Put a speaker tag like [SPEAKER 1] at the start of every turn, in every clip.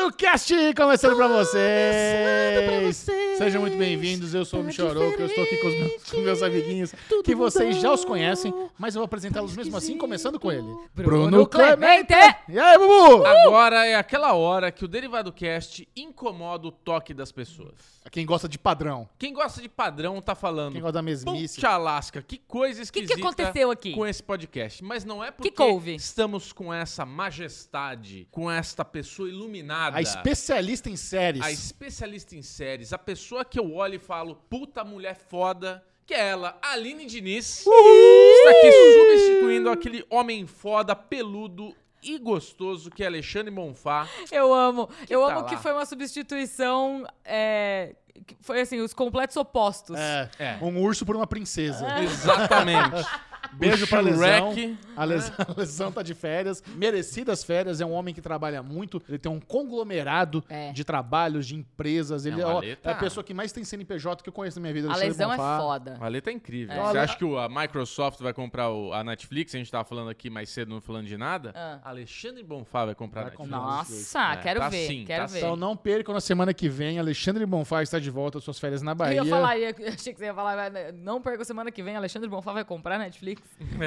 [SPEAKER 1] Derivado Cast começando pra vocês.
[SPEAKER 2] pra vocês.
[SPEAKER 1] Sejam muito bem-vindos. Eu sou o
[SPEAKER 2] Tá
[SPEAKER 1] Michel Arouca. Eu estou aqui com os meus, com meus amiguinhos
[SPEAKER 2] Tudo
[SPEAKER 1] que vocês já os conhecem, mas eu vou apresentá-los mesmo assim, começando com ele.
[SPEAKER 2] Bruno Clemente.
[SPEAKER 1] E aí, Bubu?
[SPEAKER 3] Agora é aquela hora que o Derivado Cast incomoda o toque das pessoas.
[SPEAKER 1] Quem gosta de padrão,
[SPEAKER 3] Quem gosta de padrão tá falando.
[SPEAKER 1] quem gosta da mesmice.
[SPEAKER 3] Puxa Alasca, que coisa
[SPEAKER 2] que
[SPEAKER 3] esquisita
[SPEAKER 2] aconteceu aqui?
[SPEAKER 3] com esse podcast. Mas não é porque
[SPEAKER 2] que
[SPEAKER 3] estamos com essa majestade, com esta pessoa iluminada.
[SPEAKER 1] A especialista em séries.
[SPEAKER 3] a especialista em séries, a pessoa que eu olho e falo, puta mulher foda, que é ela, Aline Diniz, está aqui substituindo aquele homem foda, peludo e gostoso que é Alexandre Bonfá.
[SPEAKER 2] Eu amo. eu
[SPEAKER 3] tá
[SPEAKER 2] amo
[SPEAKER 3] lá?
[SPEAKER 2] que foi uma substituição. é, foi assim, os completos opostos.
[SPEAKER 1] É,
[SPEAKER 3] É.
[SPEAKER 1] um urso por uma princesa.
[SPEAKER 3] Exatamente.
[SPEAKER 1] Beijo
[SPEAKER 3] O
[SPEAKER 1] pra Lesão. A lesão, a lesão tá de férias. Merecidas férias. É um homem que trabalha muito. Ele tem um conglomerado
[SPEAKER 2] É.
[SPEAKER 1] de trabalhos, de empresas. Ele é,
[SPEAKER 3] Não,
[SPEAKER 1] ó,
[SPEAKER 3] a Ale
[SPEAKER 1] é
[SPEAKER 3] tá-
[SPEAKER 1] a pessoa que mais tem CNPJ que eu conheço na minha vida.
[SPEAKER 2] A
[SPEAKER 1] Alexandre
[SPEAKER 2] lesão é foda.
[SPEAKER 3] A letra é incrível.
[SPEAKER 2] É.
[SPEAKER 3] Você acha que a Microsoft vai comprar o- a Netflix? A gente tava falando aqui mais cedo, não falando de nada.
[SPEAKER 2] Ah.
[SPEAKER 3] Alexandre Bonfá vai comprar a
[SPEAKER 1] Vai
[SPEAKER 3] Netflix.
[SPEAKER 1] comprar.
[SPEAKER 2] Nossa,
[SPEAKER 3] É,
[SPEAKER 2] quero
[SPEAKER 3] tá
[SPEAKER 2] ver,
[SPEAKER 3] sim,
[SPEAKER 2] quero
[SPEAKER 3] tá
[SPEAKER 2] ver.
[SPEAKER 1] Então não percam na semana que vem. Alexandre Bonfá está de volta às suas férias na
[SPEAKER 2] Eu
[SPEAKER 1] Bahia.
[SPEAKER 2] ia falar, eu achei que você ia falar, não perca semana que vem, Alexandre Bonfá vai comprar Netflix.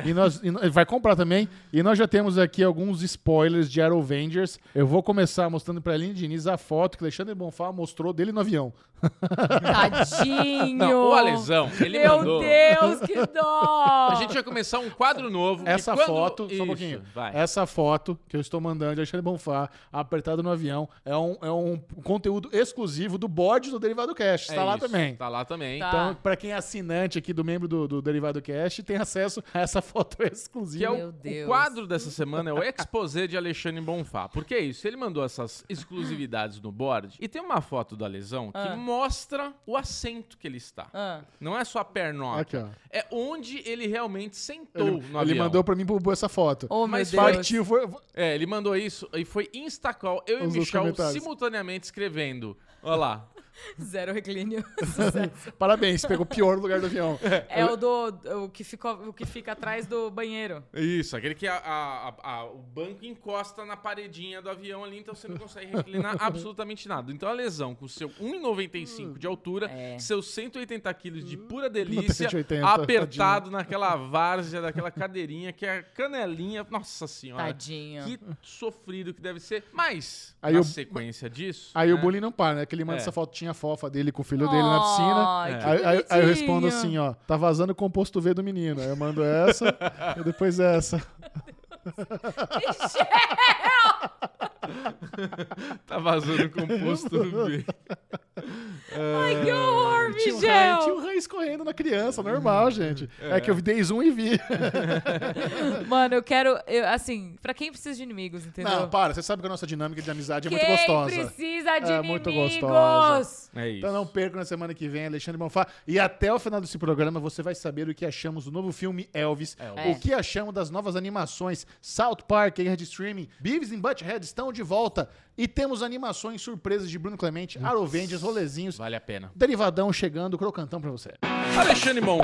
[SPEAKER 1] E nós, e vai comprar também. E nós já temos aqui alguns spoilers de Arrowvengers. Eu vou começar mostrando pra Aline Diniz a foto que Alexandre Bonfá mostrou dele no avião.
[SPEAKER 2] Tadinho!
[SPEAKER 3] Não, o Alesão, ele
[SPEAKER 2] Meu
[SPEAKER 3] mandou.
[SPEAKER 2] Deus, que dó!
[SPEAKER 3] A gente vai começar um quadro novo.
[SPEAKER 1] Essa
[SPEAKER 3] quando-
[SPEAKER 1] foto,
[SPEAKER 3] Isso,
[SPEAKER 1] só um pouquinho.
[SPEAKER 3] Vai.
[SPEAKER 1] Essa foto que eu estou mandando de Alexandre Bonfá, apertado no avião, é um, é um conteúdo exclusivo do board do Derivado Cash. Está
[SPEAKER 3] É
[SPEAKER 1] lá
[SPEAKER 3] isso,
[SPEAKER 1] também.
[SPEAKER 3] Tá lá também.
[SPEAKER 2] Tá.
[SPEAKER 1] Então, pra quem é assinante aqui do membro do, do Derivado Cash, tem acesso a essa foto
[SPEAKER 3] Que é
[SPEAKER 1] exclusiva.
[SPEAKER 3] o,
[SPEAKER 2] Meu
[SPEAKER 3] o
[SPEAKER 2] Deus.
[SPEAKER 3] quadro dessa semana é o exposé de Alexandre Bonfá. Porque é isso, ele mandou essas exclusividades no board e tem uma foto da lesão que
[SPEAKER 2] Ah.
[SPEAKER 3] mostra o assento que ele está.
[SPEAKER 2] Ah,
[SPEAKER 3] Não é só a pernoca.
[SPEAKER 1] Aqui, ó.
[SPEAKER 3] É onde ele realmente sentou
[SPEAKER 1] Ele,
[SPEAKER 3] no
[SPEAKER 1] ele
[SPEAKER 3] avião.
[SPEAKER 1] mandou pra mim Bubu essa foto.
[SPEAKER 2] oh, meu
[SPEAKER 3] Mas
[SPEAKER 2] Deus.
[SPEAKER 1] Partiu, foi,
[SPEAKER 3] É, ele mandou isso e foi instacall. Eu e o
[SPEAKER 1] Os
[SPEAKER 3] Michel
[SPEAKER 1] comentários.
[SPEAKER 3] simultaneamente escrevendo. Olha lá.
[SPEAKER 2] Zero reclínio.
[SPEAKER 1] Parabéns, pegou o pior lugar do avião.
[SPEAKER 2] É o do o que, fica, o que fica atrás do banheiro.
[SPEAKER 3] Isso, aquele que a- a- a- o banco encosta na paredinha do avião ali, então você não consegue reclinar absolutamente nada. Então a lesão com seu 1,95 de altura,
[SPEAKER 2] É.
[SPEAKER 3] seus 180 quilos de pura delícia,
[SPEAKER 1] 180,
[SPEAKER 3] apertado naquela várzea daquela cadeirinha que é a canelinha. Nossa senhora.
[SPEAKER 2] Tadinho.
[SPEAKER 3] Que sofrido que deve ser. Mas,
[SPEAKER 1] Aí
[SPEAKER 3] na
[SPEAKER 1] o-
[SPEAKER 3] sequência disso.
[SPEAKER 1] Aí o
[SPEAKER 3] né,
[SPEAKER 1] bullying não para, né? Que ele manda
[SPEAKER 3] É.
[SPEAKER 1] essa fotinha fofa dele com o filho dele na piscina. Aí, aí- aí eu respondo assim, ó. Tá vazando o composto V do menino. Aí eu mando essa e depois essa.
[SPEAKER 3] Tá vazando composto B.
[SPEAKER 2] Ai, que horror,
[SPEAKER 1] Tinha um, tinha um escorrendo na criança, normal, gente. É, que eu dei zoom e vi.
[SPEAKER 2] Mano, eu quero, eu, assim, pra quem precisa de inimigos, entendeu?
[SPEAKER 1] Não, para. Você sabe que a nossa dinâmica de amizade é
[SPEAKER 2] quem
[SPEAKER 1] muito gostosa.
[SPEAKER 2] precisa de
[SPEAKER 1] É muito
[SPEAKER 2] inimigos?
[SPEAKER 1] gostosa.
[SPEAKER 3] É isso.
[SPEAKER 1] Então não perca na semana que vem, Alexandre Bonfá. E até o final desse programa você vai saber o que achamos do novo filme Elvis,
[SPEAKER 2] Elvis.
[SPEAKER 1] o que achamos das novas animações South Park, Guerra de Streaming, Beavis e Butthead estão de volta e temos animações surpresas de Bruno Clemente, Arrovendes, rolezinhos,
[SPEAKER 3] Vale a pena.
[SPEAKER 1] derivadão chegando, crocantão pra você.
[SPEAKER 3] Alexandre Bonfá.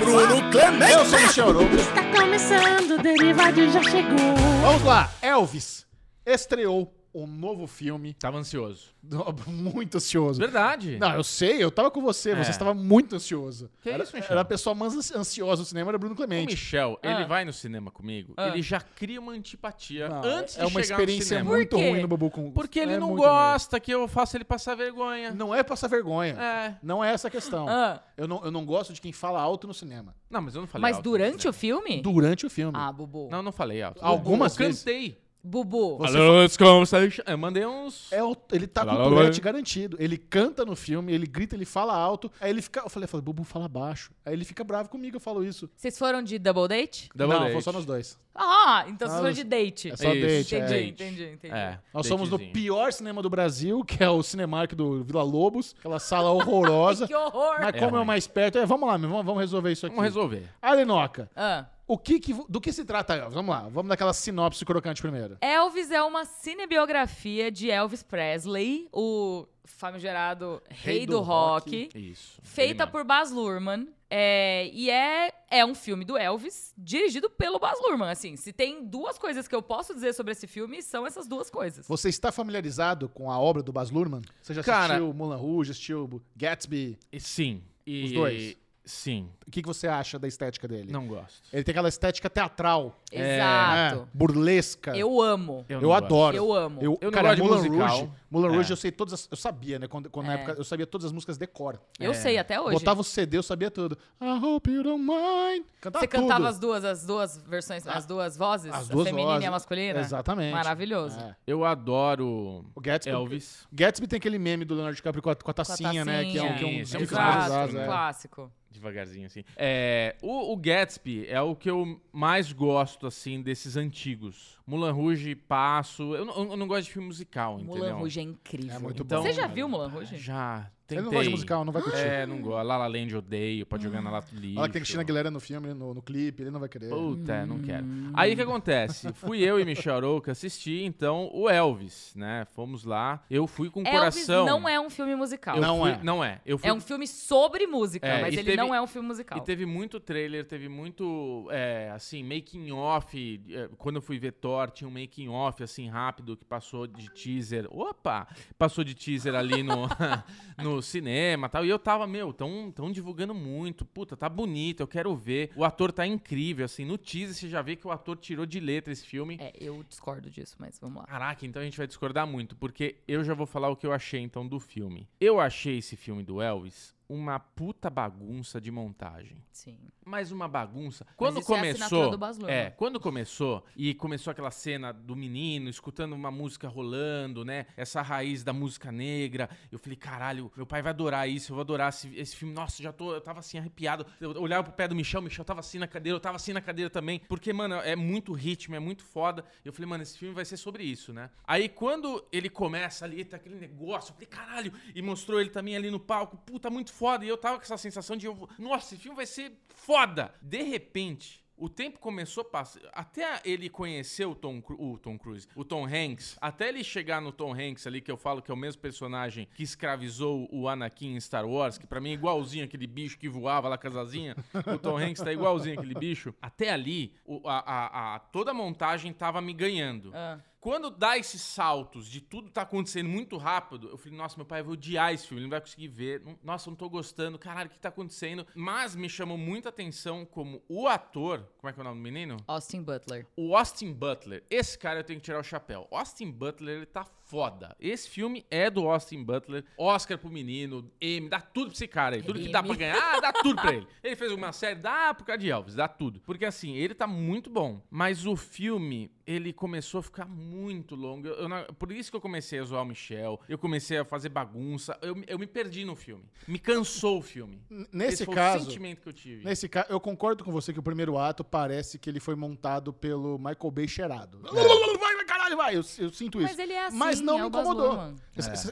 [SPEAKER 1] Clemente! Eu sou o Michel Arouca.
[SPEAKER 4] Está começando, o Derivado já chegou.
[SPEAKER 1] Vamos lá, Elvis estreou um novo filme,
[SPEAKER 3] Tava ansioso.
[SPEAKER 1] muito ansioso.
[SPEAKER 3] Verdade.
[SPEAKER 1] Não, eu sei, eu tava com você, você
[SPEAKER 3] É.
[SPEAKER 1] estava muito ansioso.
[SPEAKER 3] Que
[SPEAKER 1] era,
[SPEAKER 3] isso, Michel?
[SPEAKER 1] era a pessoa mais ansiosa do cinema, era Bruno
[SPEAKER 3] O
[SPEAKER 1] Clemente.
[SPEAKER 3] Michel, ele
[SPEAKER 2] Ah.
[SPEAKER 3] vai no cinema comigo,
[SPEAKER 2] Ah.
[SPEAKER 3] ele já cria uma antipatia
[SPEAKER 1] Não,
[SPEAKER 3] antes de
[SPEAKER 1] é uma
[SPEAKER 3] chegar
[SPEAKER 1] experiência
[SPEAKER 3] no cinema.
[SPEAKER 1] muito
[SPEAKER 2] Por quê?
[SPEAKER 1] ruim no Bubu com
[SPEAKER 3] Porque ele
[SPEAKER 1] é
[SPEAKER 3] não
[SPEAKER 1] muito ruim.
[SPEAKER 3] gosta que eu faça ele passar vergonha.
[SPEAKER 1] Não é passar vergonha.
[SPEAKER 3] É.
[SPEAKER 1] Não é essa a questão.
[SPEAKER 2] Ah,
[SPEAKER 1] Eu, não, eu não gosto de quem fala alto no cinema.
[SPEAKER 3] Não, mas eu não falei
[SPEAKER 2] mas
[SPEAKER 3] alto no
[SPEAKER 2] durante o filme?
[SPEAKER 1] Durante o filme.
[SPEAKER 2] Ah, Bubu.
[SPEAKER 3] Não, não falei alto.
[SPEAKER 1] Algumas
[SPEAKER 3] eu
[SPEAKER 1] vezes.
[SPEAKER 3] cantei.
[SPEAKER 2] Bubu.
[SPEAKER 1] Você
[SPEAKER 3] Alô, desconversation. Eu mandei uns...
[SPEAKER 1] É ele tá com o. Tourette garantido. Ele canta no filme, ele grita, ele fala alto. Aí ele fica. Eu falei, eu falei, Bubu fala baixo. Aí ele fica bravo comigo, eu falo isso.
[SPEAKER 2] Vocês foram de double date?
[SPEAKER 3] Double
[SPEAKER 1] não,
[SPEAKER 3] date.
[SPEAKER 1] foi só nós dois.
[SPEAKER 2] Ah, então
[SPEAKER 1] Ah,
[SPEAKER 2] vocês foram
[SPEAKER 1] nós-
[SPEAKER 2] de date.
[SPEAKER 1] É só
[SPEAKER 3] Isso.
[SPEAKER 1] date.
[SPEAKER 2] Entendi,
[SPEAKER 1] é.
[SPEAKER 2] entendi, entendi.
[SPEAKER 3] É,
[SPEAKER 1] Nós somos no
[SPEAKER 3] datezinho.
[SPEAKER 1] pior cinema do Brasil, que é o Cinemark do Vila Lobos. Aquela sala horrorosa.
[SPEAKER 2] Que horror.
[SPEAKER 1] Mas
[SPEAKER 3] É
[SPEAKER 1] como é o
[SPEAKER 3] ruim.
[SPEAKER 1] mais perto, é, vamos lá, meu, vamos, vamos resolver isso aqui.
[SPEAKER 3] Vamos resolver.
[SPEAKER 1] Alenoca,
[SPEAKER 2] Ah,
[SPEAKER 1] O que que, do que se trata, Elvis? Vamos lá, vamos daquela sinopse crocante primeiro.
[SPEAKER 2] Elvis é uma cinebiografia de Elvis Presley, o famigerado rei, do, rock,
[SPEAKER 3] Isso.
[SPEAKER 2] feita por Baz Luhrmann. É, e é, é um filme do Elvis, dirigido pelo Baz Luhrmann. Assim, se tem duas coisas que eu posso dizer sobre esse filme, são essas duas coisas.
[SPEAKER 1] Você está familiarizado com a obra do Baz Luhrmann? Você já
[SPEAKER 3] Cara-
[SPEAKER 1] assistiu Moulin Rouge, assistiu Gatsby?
[SPEAKER 3] Sim. E-
[SPEAKER 1] Os dois?
[SPEAKER 3] Sim.
[SPEAKER 1] O que, que você acha da estética dele?
[SPEAKER 3] Não gosto.
[SPEAKER 1] Ele tem aquela estética teatral,
[SPEAKER 2] Exato.
[SPEAKER 1] né? burlesca.
[SPEAKER 2] Eu amo.
[SPEAKER 1] Eu,
[SPEAKER 3] gosto.
[SPEAKER 1] adoro.
[SPEAKER 2] Eu amo.
[SPEAKER 1] Eu,
[SPEAKER 3] Eu não
[SPEAKER 1] cara,
[SPEAKER 3] gosto de
[SPEAKER 1] Moulin
[SPEAKER 3] musical.
[SPEAKER 1] Rouge, Moulin Rouge
[SPEAKER 3] É.
[SPEAKER 1] eu sei todas as, Eu sabia, né? Quando, quando na
[SPEAKER 2] É.
[SPEAKER 1] época eu sabia todas as músicas de cor.
[SPEAKER 2] Eu sei até hoje.
[SPEAKER 1] Botava o CD, eu sabia tudo. I hope you don't mind. Cantava
[SPEAKER 2] Você cantava
[SPEAKER 1] tudo.
[SPEAKER 2] as duas, as duas versões, as duas vozes?
[SPEAKER 1] As duas
[SPEAKER 2] a feminina
[SPEAKER 1] vozes.
[SPEAKER 2] e a masculina?
[SPEAKER 1] Exatamente.
[SPEAKER 2] Maravilhoso.
[SPEAKER 1] É.
[SPEAKER 3] Eu adoro
[SPEAKER 1] O Gatsby,
[SPEAKER 3] Elvis.
[SPEAKER 1] Gatsby tem aquele meme do Leonardo DiCaprio com a, com a
[SPEAKER 2] Com a
[SPEAKER 1] tacinha, né? Que é um, que é um,
[SPEAKER 3] é um clássico,
[SPEAKER 1] é.
[SPEAKER 2] clássico.
[SPEAKER 3] Devagarzinho, assim. É, o, o Gatsby é o que eu mais gosto, assim, desses antigos. Moulin Rouge, passo. Eu, não- eu não gosto de filme musical,
[SPEAKER 2] Moulin
[SPEAKER 3] entendeu?
[SPEAKER 2] Rouge é incrível.
[SPEAKER 1] É muito
[SPEAKER 3] Então-
[SPEAKER 2] Você já viu Moulin Rouge?
[SPEAKER 3] Já.
[SPEAKER 1] Ele
[SPEAKER 3] Tentei.
[SPEAKER 1] não gosta de musical, não vai curtir.
[SPEAKER 3] É, não gosto. La La Land eu odeio, pode jogar na lata do lixo.
[SPEAKER 1] Olha que tem Cristina Aguilera no filme, no, no clipe, ele não vai querer.
[SPEAKER 3] Puta, não quero. Aí o que acontece? Fui eu e Michel Arouca assistir, então, o Elvis, né? Fomos lá. Eu fui com o
[SPEAKER 2] Elvis
[SPEAKER 3] coração.
[SPEAKER 2] não é um filme musical.
[SPEAKER 3] Eu
[SPEAKER 1] Não
[SPEAKER 3] fui-
[SPEAKER 1] é.
[SPEAKER 3] Não é. Eu fui
[SPEAKER 2] É um filme sobre música,
[SPEAKER 3] É,
[SPEAKER 2] mas
[SPEAKER 3] e
[SPEAKER 2] ele
[SPEAKER 3] teve-
[SPEAKER 2] não é um filme musical.
[SPEAKER 3] E teve muito trailer, teve muito, é, assim, making off. é, Quando eu fui ver Thor, tinha um making off, assim, rápido, que passou de teaser. Opa! Passou de teaser ali no, no cinema e tal. E eu tava, meu, tão, tão divulgando muito. Puta, tá bonito, eu quero ver. O ator tá incrível, assim. No teaser você já vê que o ator tirou de letra esse filme.
[SPEAKER 2] É, eu discordo disso, mas vamos lá.
[SPEAKER 3] Caraca, então a gente vai discordar muito, porque eu já vou falar o que eu achei então do filme. Eu achei esse filme do Elvis uma puta bagunça de montagem.
[SPEAKER 2] Sim.
[SPEAKER 3] Mas uma bagunça. Quando
[SPEAKER 2] é
[SPEAKER 3] começou,
[SPEAKER 2] Luhrmann.
[SPEAKER 3] é, quando começou e começou aquela cena do menino escutando uma música rolando, né? Essa raiz da música negra. Eu falei, caralho, meu pai vai adorar isso, eu vou adorar esse, esse filme. Nossa, já tô, eu tava assim arrepiado. Eu olhava pro pé do Michel, o Michel tava assim na cadeira, eu tava assim na cadeira também, porque mano, é muito ritmo, é muito foda. Eu falei, mano, esse filme vai ser sobre isso, né? Aí quando ele começa ali, tá aquele negócio, eu falei, caralho, e mostrou ele também ali no palco, puta, muito foda. E eu tava com essa sensação de, nossa, esse filme vai ser foda. De repente, o tempo começou a passar. Até ele conhecer o Tom, o Tom Cruise, o Tom Hanks, até ele chegar no Tom Hanks ali, que eu falo que é o mesmo personagem que escravizou o Anakin em Star Wars, que pra mim é igualzinho aquele bicho que voava lá com as asinhas. O Tom Hanks tá igualzinho aquele bicho. Até ali, o- a, a- a- toda a montagem tava me ganhando.
[SPEAKER 2] Ah.
[SPEAKER 3] Quando dá esses saltos de tudo tá acontecendo muito rápido, eu falei, nossa, meu pai vai odiar esse filme, ele não vai conseguir ver. Nossa, não tô gostando, caralho, o que tá acontecendo? Mas me chamou muita atenção como o ator, como é que é o nome do menino?
[SPEAKER 2] Austin Butler.
[SPEAKER 3] O Austin Butler. Esse cara eu tenho que tirar o chapéu. Austin Butler, ele tá foda. Esse filme é do Austin Butler. Oscar pro menino, M, dá tudo pra esse cara aí. Tudo que dá pra ganhar, dá tudo pra ele. Ele fez uma série, dá por causa de Elvis, dá tudo. Porque assim, ele tá muito bom. Mas o filme, ele começou a ficar muito longo. Eu- eu não- por isso que eu comecei a zoar o Michel. Eu comecei a fazer bagunça. Eu, eu me perdi no filme. Me cansou o filme.
[SPEAKER 1] N- Nesse
[SPEAKER 3] Esse foi
[SPEAKER 1] caso,
[SPEAKER 3] o sentimento que eu tive.
[SPEAKER 1] nesse ca... eu concordo com você que o primeiro ato parece que ele foi montado pelo Michael Bay cheirado. Vai, vai, caralho, vai. Eu, eu sinto isso.
[SPEAKER 2] Mas ele é assim,
[SPEAKER 1] Mas não
[SPEAKER 2] é
[SPEAKER 1] me incomodou.
[SPEAKER 2] Luhrmann.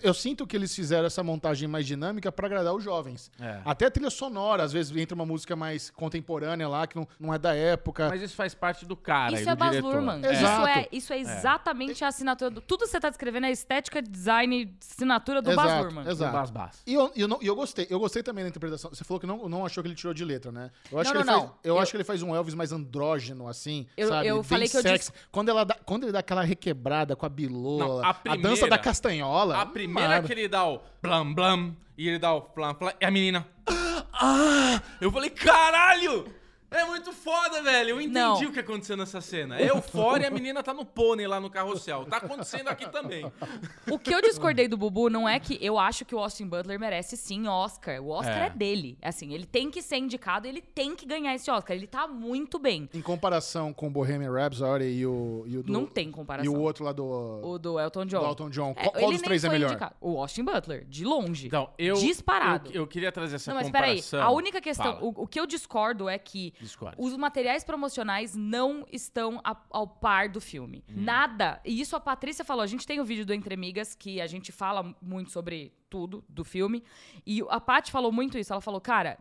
[SPEAKER 1] Eu, sinto que eles fizeram essa montagem mais dinâmica pra agradar os jovens.
[SPEAKER 3] É.
[SPEAKER 1] Até a trilha sonora, às vezes entra uma música mais contemporânea lá, que não, não é da época.
[SPEAKER 3] Mas isso faz parte do cara
[SPEAKER 2] Isso
[SPEAKER 3] e do
[SPEAKER 2] é Baz
[SPEAKER 3] diretor.
[SPEAKER 2] Luhrmann.
[SPEAKER 1] É.
[SPEAKER 2] Isso, é, isso é exatamente a assinatura do... Tudo que você tá descrevendo é estética, design, assinatura do
[SPEAKER 1] exato,
[SPEAKER 2] Luhrmann.
[SPEAKER 1] exato.
[SPEAKER 3] Bas Bas.
[SPEAKER 1] E eu, eu, não- e eu gostei, eu gostei também da interpretação. Você falou que não, não achou que ele tirou de letra, né? Eu acho,
[SPEAKER 2] Não,
[SPEAKER 1] que,
[SPEAKER 2] não,
[SPEAKER 1] ele faz,
[SPEAKER 2] não.
[SPEAKER 1] eu
[SPEAKER 2] Eu-
[SPEAKER 1] acho que ele faz um Elvis mais andrógeno, assim,
[SPEAKER 2] Eu-
[SPEAKER 1] sabe?
[SPEAKER 2] eu
[SPEAKER 1] Bem
[SPEAKER 2] falei que eu
[SPEAKER 1] sexy. Quando, ela dá, quando ele dá aquela requebrada com a bilola,
[SPEAKER 3] Não, a
[SPEAKER 1] a,
[SPEAKER 3] primeira-
[SPEAKER 1] dança da castanhola.
[SPEAKER 3] A primeira
[SPEAKER 1] mano.
[SPEAKER 3] que ele dá o blam blam e ele dá o flam flam e a menina. Ah! Eu falei, caralho! É muito foda, velho. Eu entendi
[SPEAKER 2] Não.
[SPEAKER 3] o que aconteceu nessa cena. Eu fora e a menina tá no pônei lá no carrossel. Tá acontecendo aqui também.
[SPEAKER 2] O que eu discordei do Bubu não é que eu acho que o Austin Butler merece sim Oscar. O Oscar
[SPEAKER 3] É.
[SPEAKER 2] é, dele. Assim, ele tem que ser indicado, ele tem que ganhar esse Oscar. Ele tá muito bem.
[SPEAKER 1] Em comparação com o Bohemian Rhapsody e o, e o do,
[SPEAKER 2] não tem
[SPEAKER 1] E
[SPEAKER 2] comparação.
[SPEAKER 1] o outro lá do,
[SPEAKER 2] O do Elton John.
[SPEAKER 1] do Elton John.
[SPEAKER 2] É,
[SPEAKER 1] Qual, qual
[SPEAKER 2] ele
[SPEAKER 1] dos
[SPEAKER 2] nem
[SPEAKER 1] três é
[SPEAKER 2] foi
[SPEAKER 1] melhor?
[SPEAKER 2] indicado. O Austin Butler, de longe.
[SPEAKER 3] Então, eu.
[SPEAKER 2] Disparado.
[SPEAKER 3] Eu, eu queria trazer essa
[SPEAKER 2] não, mas peraí.
[SPEAKER 3] comparação.
[SPEAKER 2] A única questão.
[SPEAKER 3] Fala.
[SPEAKER 2] O, o que eu discordo é que
[SPEAKER 3] Discordo.
[SPEAKER 2] os materiais promocionais não estão a- ao par do filme.
[SPEAKER 3] Hum.
[SPEAKER 2] Nada. E isso a Patrícia falou. A gente tem o vídeo do Entre Amigas, que a gente fala muito sobre tudo do filme. E a Paty falou muito isso. Ela falou, cara,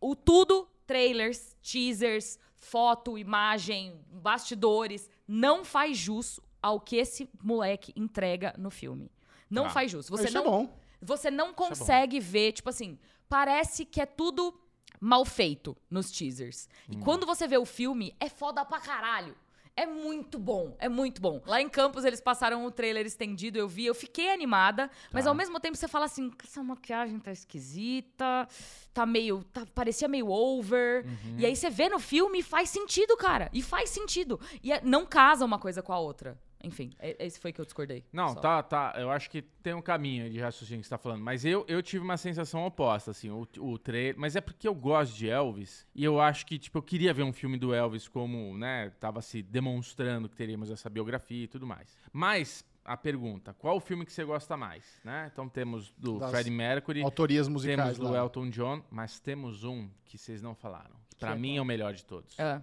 [SPEAKER 2] o tudo, trailers, teasers, foto, imagem, bastidores, não faz jus ao que esse moleque entrega no filme. Não
[SPEAKER 3] Tá.
[SPEAKER 2] faz jus. Você
[SPEAKER 1] Isso
[SPEAKER 2] não
[SPEAKER 1] é bom.
[SPEAKER 2] você não
[SPEAKER 3] bom.
[SPEAKER 2] consegue ver, tipo assim, parece que é tudo mal feito nos teasers. E
[SPEAKER 3] Hum.
[SPEAKER 2] quando você vê o filme, é foda pra caralho. É muito bom, é muito bom. Lá em Campos eles passaram o trailer estendido, eu vi, eu fiquei animada, mas
[SPEAKER 3] Tá.
[SPEAKER 2] ao mesmo tempo você fala assim, essa maquiagem tá esquisita, tá meio, tá, parecia meio over.
[SPEAKER 3] Uhum.
[SPEAKER 2] E aí você vê no filme e faz sentido, cara. E faz sentido. E é- não casa uma coisa com a outra. Enfim, é- esse foi que eu discordei.
[SPEAKER 3] Não,
[SPEAKER 2] Só.
[SPEAKER 3] tá, tá. Eu acho que tem um caminho aí de raciocínio que você tá falando. Mas eu, eu tive uma sensação oposta, assim, o, o trailer. Mas é porque eu gosto de Elvis. E eu acho que, tipo, eu queria ver um filme do Elvis como, né, tava se demonstrando que teríamos essa biografia e tudo mais. Mas, a pergunta, qual o filme que você gosta mais, né? Então temos do
[SPEAKER 1] Das
[SPEAKER 3] Freddie Mercury,
[SPEAKER 1] Autorias
[SPEAKER 3] temos
[SPEAKER 1] musicais
[SPEAKER 3] do
[SPEAKER 1] lá.
[SPEAKER 3] Elton John, mas temos um que vocês não falaram. Que pra
[SPEAKER 1] é
[SPEAKER 3] mim é o melhor de todos.
[SPEAKER 2] É,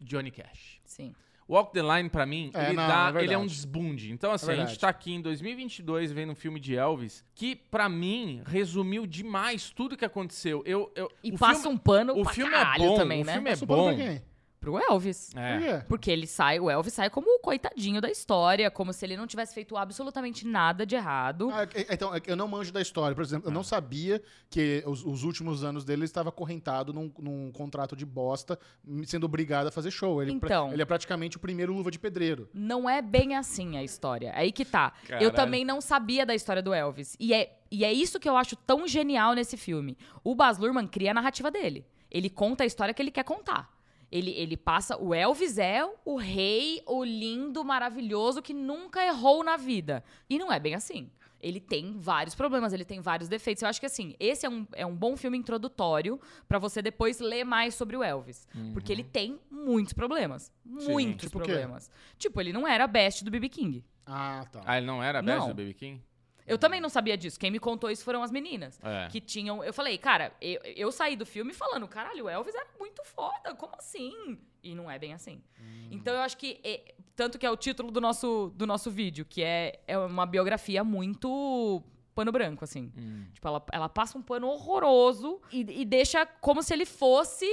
[SPEAKER 3] Johnny Cash.
[SPEAKER 2] sim.
[SPEAKER 3] Walk the Line, pra mim,
[SPEAKER 1] É,
[SPEAKER 3] ele,
[SPEAKER 1] não,
[SPEAKER 3] dá,
[SPEAKER 1] é
[SPEAKER 3] ele é um desbunde. Então, assim, a gente tá aqui em 2022 vendo um filme de Elvis que, pra mim, resumiu demais tudo que aconteceu. Eu, eu,
[SPEAKER 2] E
[SPEAKER 3] o
[SPEAKER 2] passa
[SPEAKER 3] filme,
[SPEAKER 2] um pano
[SPEAKER 3] o
[SPEAKER 2] pra
[SPEAKER 3] filme é bom,
[SPEAKER 2] também,
[SPEAKER 3] o
[SPEAKER 2] né?
[SPEAKER 3] filme é
[SPEAKER 1] Passa o pano
[SPEAKER 3] bom.
[SPEAKER 1] pra quem?
[SPEAKER 2] Pro Elvis.
[SPEAKER 3] É.
[SPEAKER 2] Porque ele sai, o Elvis sai como o coitadinho da história, como se ele não tivesse feito absolutamente nada de errado.
[SPEAKER 1] Ah, é- é- então, é eu não manjo da história. Por exemplo, eu não sabia que os, os últimos anos dele ele estava acorrentado num, num contrato de bosta, sendo obrigado a fazer show. Ele, pra-
[SPEAKER 2] Então.
[SPEAKER 1] ele é praticamente o primeiro luva de pedreiro.
[SPEAKER 2] Não é bem assim a história. É aí que tá.
[SPEAKER 3] Caralho.
[SPEAKER 2] Eu também não sabia da história do Elvis. E é, e é isso que eu acho tão genial nesse filme. O Baz Luhrmann cria a narrativa dele. Ele conta a história que ele quer contar. Ele, ele passa. O Elvis é o rei, o lindo, maravilhoso que nunca errou na vida. E não é bem assim. Ele tem vários problemas, ele tem vários defeitos. Eu acho que assim, esse é um, é um bom filme introdutório pra você depois ler mais sobre o Elvis. Porque ele tem muitos problemas. Muitos
[SPEAKER 1] Tipo
[SPEAKER 2] problemas. Tipo, ele não era best do BB King.
[SPEAKER 1] Ah, tá.
[SPEAKER 3] Ah, ele não era a best
[SPEAKER 2] Não.
[SPEAKER 3] do Baby King?
[SPEAKER 2] Eu também não sabia disso. Quem me contou isso foram as meninas.
[SPEAKER 3] É.
[SPEAKER 2] Que tinham. Eu falei, cara, eu, eu saí do filme falando, caralho, o Elvis era muito foda, como assim? E não é bem assim. Então eu acho que. é, tanto que é o título do nosso, do nosso vídeo, que é, é uma biografia muito pano branco, assim.
[SPEAKER 3] Hum.
[SPEAKER 2] Tipo, ela, ela passa um pano horroroso e, e deixa como se ele fosse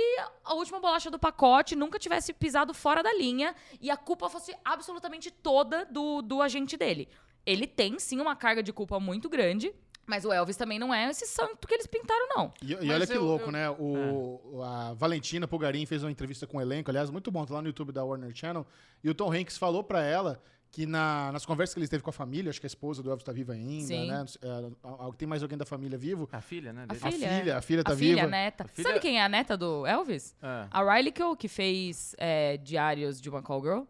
[SPEAKER 2] a última bolacha do pacote, nunca tivesse pisado fora da linha e a culpa fosse absolutamente toda do, do agente dele. Ele tem, sim, uma carga de culpa muito grande, mas o Elvis também não é esse santo que eles pintaram, não.
[SPEAKER 1] E, e olha que
[SPEAKER 3] eu-
[SPEAKER 1] louco,
[SPEAKER 3] eu-
[SPEAKER 1] né? O, A Valentina Pugarin fez uma entrevista com o elenco, aliás, muito bom, tá lá no YouTube da Warner Channel. E o Tom Hanks falou pra ela que na- nas conversas que ele teve com a família, acho que a esposa do Elvis tá viva ainda,
[SPEAKER 2] Sim.
[SPEAKER 1] né? É, tem mais alguém da família vivo.
[SPEAKER 3] A filha, né?
[SPEAKER 2] A
[SPEAKER 3] dele?
[SPEAKER 1] A
[SPEAKER 2] Filha,
[SPEAKER 1] filha, a filha tá
[SPEAKER 2] a filha,
[SPEAKER 1] viva.
[SPEAKER 2] a neta.
[SPEAKER 3] A filha-
[SPEAKER 2] Sabe quem é a neta do Elvis?
[SPEAKER 3] É.
[SPEAKER 2] A Riley Keough, que fez é, Diários de uma Call Girl.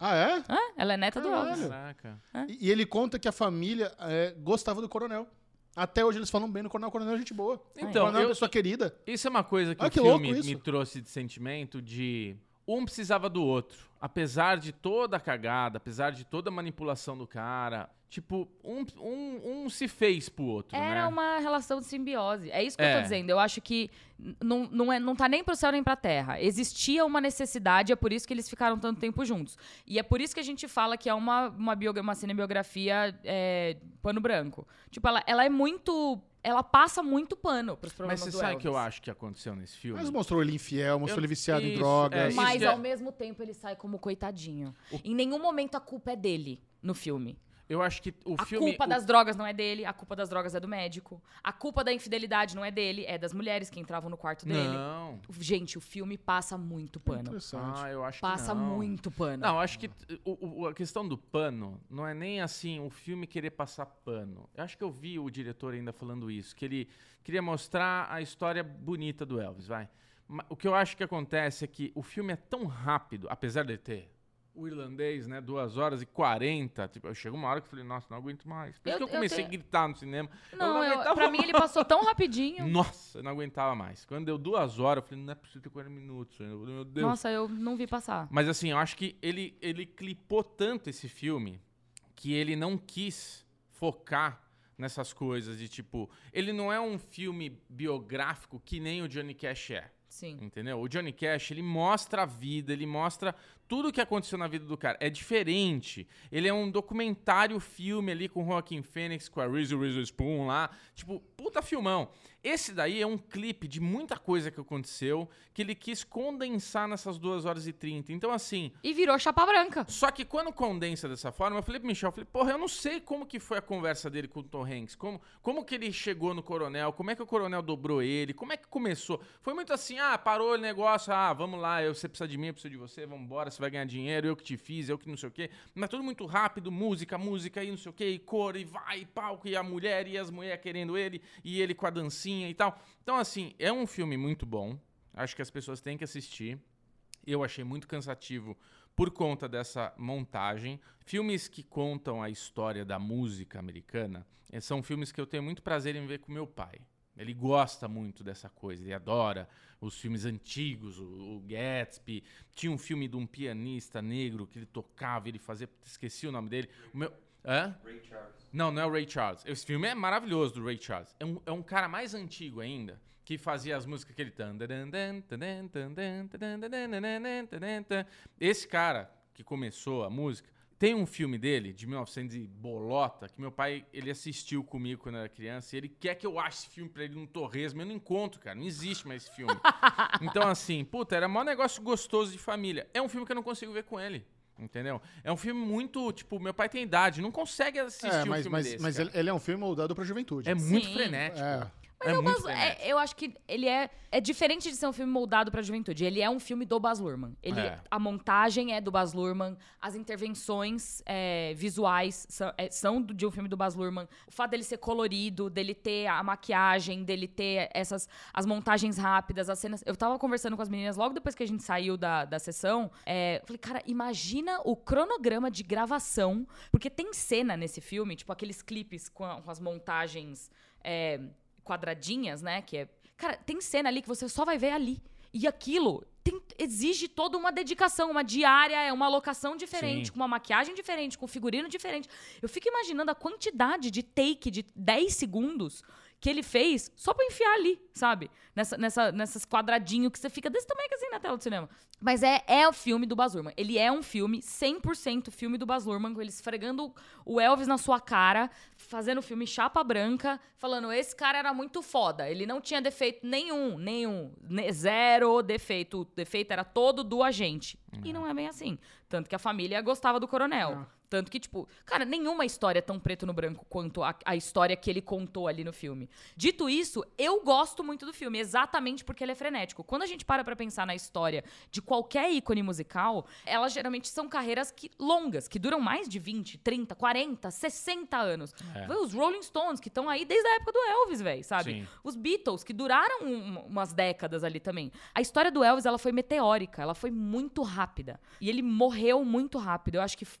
[SPEAKER 1] Ah, é?
[SPEAKER 2] Hã? Ela é neta do
[SPEAKER 1] Caralho.
[SPEAKER 2] Elvis.
[SPEAKER 3] Caraca.
[SPEAKER 1] E, e ele conta que a família é, gostava do coronel. Até hoje eles falam bem no coronel. O coronel é gente boa. o
[SPEAKER 3] Então,
[SPEAKER 1] coronel é uma pessoa querida.
[SPEAKER 3] Isso é uma coisa que
[SPEAKER 1] Ah,
[SPEAKER 3] o
[SPEAKER 1] que
[SPEAKER 3] filme
[SPEAKER 1] louco isso.
[SPEAKER 3] me trouxe de sentimento de um precisava do outro. Apesar de toda a cagada, apesar de toda a manipulação do cara, tipo, um, um, um se fez pro outro,
[SPEAKER 2] Era
[SPEAKER 3] né?
[SPEAKER 2] uma relação de simbiose. É isso que eu
[SPEAKER 3] É.
[SPEAKER 2] tô dizendo. Eu acho que não, não, é, não tá nem pro céu nem pra terra. Existia uma necessidade, é por isso que eles ficaram tanto tempo juntos. E é por isso que a gente fala que é uma, uma, biogra- uma cinebiografia é, pano branco. Tipo, ela, ela é muito. Ela passa muito pano pros
[SPEAKER 3] Mas
[SPEAKER 2] problemas
[SPEAKER 3] você
[SPEAKER 2] do
[SPEAKER 3] sabe o que eu acho que aconteceu nesse filme?
[SPEAKER 1] Mas mostrou ele infiel, mostrou
[SPEAKER 3] Eu-
[SPEAKER 1] ele viciado em
[SPEAKER 3] isso,
[SPEAKER 1] drogas.
[SPEAKER 3] é,
[SPEAKER 2] Mas
[SPEAKER 3] que é-
[SPEAKER 2] ao mesmo tempo ele sai como coitadinho. Em nenhum momento a culpa é dele no filme.
[SPEAKER 3] Eu acho que o
[SPEAKER 2] A
[SPEAKER 3] filme.
[SPEAKER 2] culpa
[SPEAKER 3] o-
[SPEAKER 2] das drogas não é dele, a culpa das drogas é do médico. A culpa da infidelidade não é dele, é das mulheres que entravam no quarto dele.
[SPEAKER 3] Não.
[SPEAKER 2] Gente, o filme passa muito pano.
[SPEAKER 1] Interessante.
[SPEAKER 3] Ah, eu acho
[SPEAKER 2] Passa
[SPEAKER 3] que não.
[SPEAKER 2] muito pano.
[SPEAKER 3] Não, acho que o- o- a questão do pano não é nem assim o filme querer passar pano. Eu acho que eu vi o diretor ainda falando isso, que ele queria mostrar a história bonita do Elvis, vai. O que eu acho que acontece é que o filme é tão rápido, apesar de ter o irlandês, né, 2 horas e 40, tipo, eu chego uma hora que eu falei, nossa, não aguento mais. Por isso
[SPEAKER 2] Eu-
[SPEAKER 3] que eu
[SPEAKER 2] eu
[SPEAKER 3] comecei
[SPEAKER 2] te-
[SPEAKER 3] a gritar no cinema.
[SPEAKER 2] Não, eu,
[SPEAKER 3] aguentava
[SPEAKER 2] pra mim ele passou tão rapidinho.
[SPEAKER 3] Nossa, eu não aguentava mais. Quando deu duas horas, eu falei, não é possível ter 40 minutos. Eu Meu Deus.
[SPEAKER 2] Nossa, eu não vi passar.
[SPEAKER 3] Mas assim, eu acho que ele, ele clipou tanto esse filme que ele não quis focar nessas coisas de tipo. Ele não é um filme biográfico que nem o Johnny Cash é.
[SPEAKER 2] Sim.
[SPEAKER 3] Entendeu? O Johnny Cash, ele mostra a vida, ele mostra tudo que aconteceu na vida do cara é diferente. Ele é um documentário filme ali com o Joaquin Phoenix, com a Reese Witherspoon lá. Tipo, puta filmão. Esse daí é um clipe de muita coisa que aconteceu que ele quis condensar nessas 2 horas e 30. Então, assim,
[SPEAKER 2] E virou chapa branca.
[SPEAKER 3] só que quando condensa dessa forma, eu falei pro Michel, eu falei, porra, eu não sei como que foi a conversa dele com o Tom Hanks, como, como que ele chegou no coronel, como é que o coronel dobrou ele, como é que começou. Foi muito assim, ah, parou o negócio, ah, vamos lá, eu, você precisa de mim, eu preciso de você, vamos embora, você vai ganhar dinheiro, eu que te fiz, eu que não sei o quê. Mas tudo muito rápido, música, música, e não sei o quê, e cor, e vai, e palco, e a mulher, e as mulheres querendo ele, e ele com a dancinha e tal. Então, assim, é um filme muito bom, acho que as pessoas têm que assistir. Eu achei muito cansativo por conta dessa montagem. Filmes que contam a história da música americana eh, são filmes que eu tenho muito prazer em ver com meu pai. Ele gosta muito dessa coisa, ele adora os filmes antigos, o, Gatsby. Tinha um filme de um pianista negro que ele tocava, ele fazia. Esqueci o nome dele. O meu, hã? Não, não é o Ray Charles. Esse filme é maravilhoso do Ray Charles. É um, é um cara mais antigo ainda, que fazia as músicas que ele. Esse cara que começou a música. Tem um filme dele, de 1900 e bolota, que meu pai, ele assistiu comigo quando era criança, e ele quer que eu ache esse filme pra ele no Torresmo, eu não encontro, cara, não existe mais esse filme. então, assim, puta, era maior negócio gostoso de família. É um filme que eu não consigo ver com ele, entendeu? É um filme muito, tipo, meu pai tem idade, não consegue assistir
[SPEAKER 1] É,
[SPEAKER 3] um
[SPEAKER 1] mas,
[SPEAKER 3] filme
[SPEAKER 1] mas,
[SPEAKER 3] desse,
[SPEAKER 1] mas
[SPEAKER 3] cara.
[SPEAKER 1] ele, ele é um filme moldado pra juventude.
[SPEAKER 3] É muito
[SPEAKER 2] Sim.
[SPEAKER 3] frenético.
[SPEAKER 1] É.
[SPEAKER 2] Mas
[SPEAKER 3] é
[SPEAKER 2] o
[SPEAKER 3] muito
[SPEAKER 2] Baz- é- eu acho que ele é, é diferente de ser um filme moldado pra juventude. Ele é um filme do Baz Luhrmann. Ele,
[SPEAKER 3] É.
[SPEAKER 2] A montagem é do Baz Luhrmann, as intervenções é, visuais são, é, são de um filme do Baz Luhrmann. O fato dele ser colorido, dele ter a maquiagem, dele ter essas as montagens rápidas, as cenas. Eu tava conversando com as meninas logo depois que a gente saiu da, da sessão. É, eu falei, cara, imagina o cronograma de gravação, porque tem cena nesse filme, tipo aqueles clipes com, a- com as montagens. é, quadradinhas, né? Que é. Cara, tem cena ali que você só vai ver ali. E aquilo tem- exige toda uma dedicação, uma diária, é uma locação diferente,
[SPEAKER 3] Sim.
[SPEAKER 2] com uma maquiagem diferente, com figurino diferente. Eu fico imaginando a quantidade de take de 10 segundos que ele fez só pra enfiar ali, sabe? Nessa, nessa, nessas quadradinhos que você fica desse tamanho assim na tela do cinema. Mas é, é o filme do Baz Luhrmann. Ele é um filme, 100% filme do Baz Luhrmann, com ele esfregando o Elvis na sua cara, fazendo o filme chapa branca, falando, esse cara era muito foda. Ele não tinha defeito nenhum, nenhum. ne- Zero defeito. O defeito era todo do agente. E não é bem assim. Tanto que a família gostava do coronel. Tanto que, tipo, cara, nenhuma história é tão preto no branco quanto a, a história que ele contou ali no filme. Dito isso, eu gosto muito do filme, exatamente porque ele é frenético. Quando a gente para pra pensar na história de qualquer ícone musical, elas geralmente são carreiras que, longas, que duram mais de 20, 30, 40, 60 anos. Vê Os Rolling Stones, que estão aí desde a época do Elvis, velho, sabe?
[SPEAKER 3] Sim.
[SPEAKER 2] Os Beatles, que duraram um- umas décadas ali também. A história do Elvis, ela foi meteórica, ela foi muito rápida. E ele morreu muito rápido. Eu acho que f-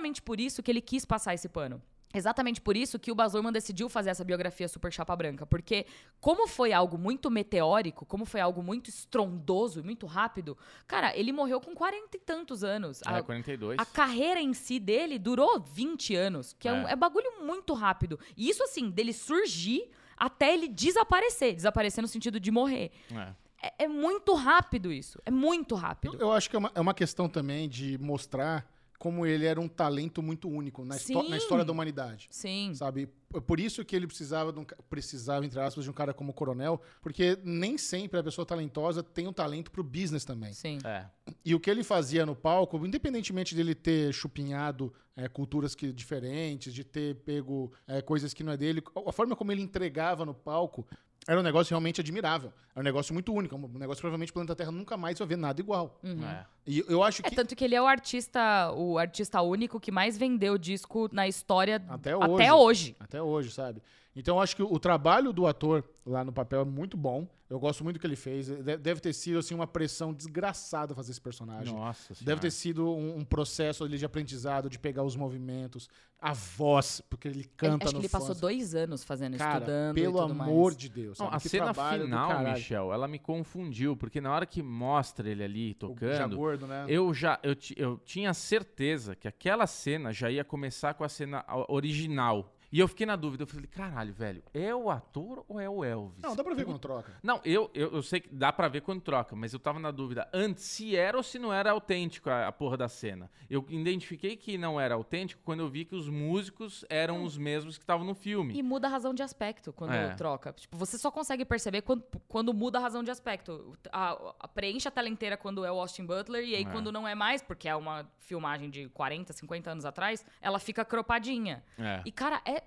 [SPEAKER 2] exatamente por isso que ele quis passar esse pano. Exatamente por isso que o Baz Luhrmann decidiu fazer essa biografia super chapa branca, porque como foi algo muito meteórico, como foi algo muito estrondoso e muito rápido, cara, ele morreu com 40 e tantos anos.
[SPEAKER 3] É,
[SPEAKER 2] A-
[SPEAKER 3] 42.
[SPEAKER 2] a carreira em si dele durou 20 anos, que é, um,
[SPEAKER 3] É.
[SPEAKER 2] é bagulho muito rápido. E isso, assim, dele surgir até ele desaparecer. Desaparecer no sentido de morrer.
[SPEAKER 3] É.
[SPEAKER 2] É, é muito rápido isso. É muito rápido.
[SPEAKER 1] Eu acho que é uma, é uma questão também de mostrar como ele era um talento muito único na, na história da humanidade.
[SPEAKER 2] Sim.
[SPEAKER 1] Sabe? Por isso que ele precisava, de um, precisava, entre aspas, de um cara como o coronel, porque nem sempre a pessoa talentosa tem um talento pro business também.
[SPEAKER 2] Sim.
[SPEAKER 3] É.
[SPEAKER 1] E o que ele fazia no palco, independentemente dele ter chupinhado é, culturas que, diferentes, de ter pego é, coisas que não é dele, a forma como ele entregava no palco era um negócio realmente admirável. Era um negócio muito único, um negócio que provavelmente o planeta Terra nunca mais vai ver nada igual.
[SPEAKER 3] é.
[SPEAKER 1] E eu acho
[SPEAKER 2] É
[SPEAKER 1] que
[SPEAKER 2] tanto que ele é o artista, o artista único que mais vendeu disco na história
[SPEAKER 1] Até hoje.
[SPEAKER 2] Até hoje.
[SPEAKER 1] Até hoje, sabe? Então eu acho que o trabalho do ator lá no papel é muito bom. Eu gosto muito do que ele fez. De- Deve ter sido assim uma pressão desgraçada fazer esse personagem.
[SPEAKER 3] Nossa
[SPEAKER 1] Deve
[SPEAKER 3] senhora.
[SPEAKER 1] ter sido um, um processo ali de aprendizado, de pegar os movimentos, a voz, porque ele
[SPEAKER 2] Ele-
[SPEAKER 1] canta
[SPEAKER 2] acho
[SPEAKER 1] no
[SPEAKER 2] que ele passou
[SPEAKER 1] fãs.
[SPEAKER 2] dois anos fazendo,
[SPEAKER 1] Cara,
[SPEAKER 2] estudando e
[SPEAKER 1] pelo
[SPEAKER 2] tudo
[SPEAKER 1] amor
[SPEAKER 2] mais.
[SPEAKER 1] de Deus.
[SPEAKER 3] Não, a
[SPEAKER 1] Que
[SPEAKER 3] cena final. Michel, ela me confundiu, porque na hora que mostra ele ali
[SPEAKER 1] O já
[SPEAKER 3] tocando,
[SPEAKER 1] gordo, né?
[SPEAKER 3] eu já eu, eu tinha certeza que aquela cena já ia começar com a cena original. E eu fiquei na dúvida. Eu falei, caralho, velho, é o ator ou é o Elvis?
[SPEAKER 1] Não, dá pra ver quando troca.
[SPEAKER 3] Não, eu, eu, eu sei que dá pra ver quando troca, mas eu tava na dúvida antes se era ou se não era autêntico a, a porra da cena. Eu identifiquei que não era autêntico quando eu vi que os músicos eram os mesmos que estavam no filme.
[SPEAKER 2] E muda a razão de aspecto quando
[SPEAKER 3] É.
[SPEAKER 2] troca. Tipo, você só consegue perceber quando, quando muda a razão de aspecto. A, a- preenche a tela inteira quando é o Austin Butler, e aí
[SPEAKER 3] É.
[SPEAKER 2] quando não é mais, porque é uma filmagem de 40, 50 anos atrás, ela fica cropadinha.
[SPEAKER 3] É.
[SPEAKER 2] E, cara, é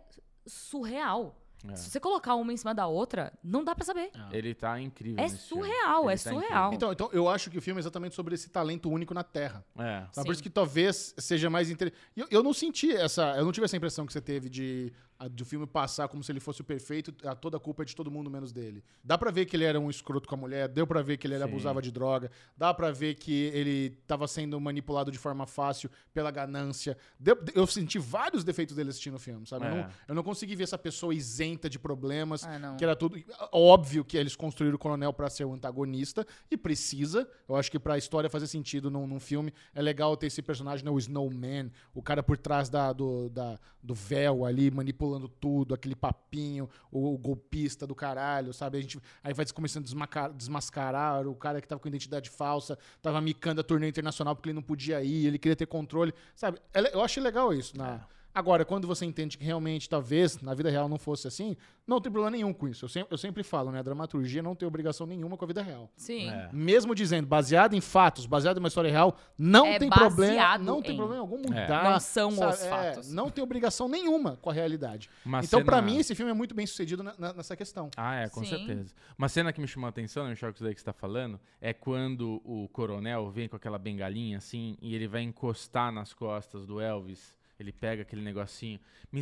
[SPEAKER 2] surreal.
[SPEAKER 3] É.
[SPEAKER 2] Se você colocar uma em cima da outra, não dá pra saber.
[SPEAKER 3] Ele tá incrível.
[SPEAKER 2] É surreal, é
[SPEAKER 3] tá
[SPEAKER 2] surreal.
[SPEAKER 1] Então, então, eu acho que o filme é exatamente sobre esse talento único na Terra.
[SPEAKER 3] É.
[SPEAKER 1] Por isso que talvez seja mais interessante. Eu, eu não senti essa. Eu não tive essa impressão que você teve de do filme passar como se ele fosse o perfeito, a toda a culpa é de todo mundo menos dele. Dá pra ver que ele era um escroto com a mulher, deu pra ver que ele abusava de droga, dá pra ver que ele tava sendo manipulado de forma fácil pela ganância. Deu- eu senti vários defeitos dele assistindo o filme, sabe? Eu,
[SPEAKER 3] É.
[SPEAKER 1] não, eu não consegui ver essa pessoa isenta de problemas.
[SPEAKER 2] Ah.
[SPEAKER 1] Que era tudo. Óbvio que eles construíram o Coronel pra ser o antagonista, e precisa. Eu acho que pra história fazer sentido num, num filme, é legal ter esse personagem, né, o Snowman, o cara por trás da, do, da- do véu ali, manipulando tudo, aquele papinho, o, o golpista do caralho, sabe? A gente aí vai começando a desmascarar o cara que tava com identidade falsa, tava micando a turnê internacional porque ele não podia ir, ele queria ter controle, sabe? É Eu achei legal isso. Na, Agora, quando você entende que realmente, talvez, na vida real não fosse assim, não tem problema nenhum com isso. Eu sempre, eu sempre falo, né? A dramaturgia não tem obrigação nenhuma com a vida real.
[SPEAKER 2] Sim.
[SPEAKER 3] É.
[SPEAKER 1] Mesmo dizendo, baseado em fatos, baseado em uma história real, não
[SPEAKER 2] É
[SPEAKER 1] tem problema.
[SPEAKER 2] baseado
[SPEAKER 1] Não tem
[SPEAKER 2] em.
[SPEAKER 1] problema algum
[SPEAKER 3] É.
[SPEAKER 1] mudar.
[SPEAKER 2] Não são os
[SPEAKER 1] é,
[SPEAKER 2] fatos.
[SPEAKER 1] não tem obrigação nenhuma com a realidade.
[SPEAKER 3] Uma
[SPEAKER 1] então,
[SPEAKER 3] cena-
[SPEAKER 1] pra mim, esse filme é muito bem sucedido na- na- nessa questão.
[SPEAKER 3] Ah, é, com
[SPEAKER 2] Sim.
[SPEAKER 3] certeza. Uma cena que me chamou a atenção, não choque isso daí que você tá falando, é quando o coronel vem com aquela bengalinha assim e ele vai encostar nas costas do Elvis. Ele pega aquele negocinho. Me,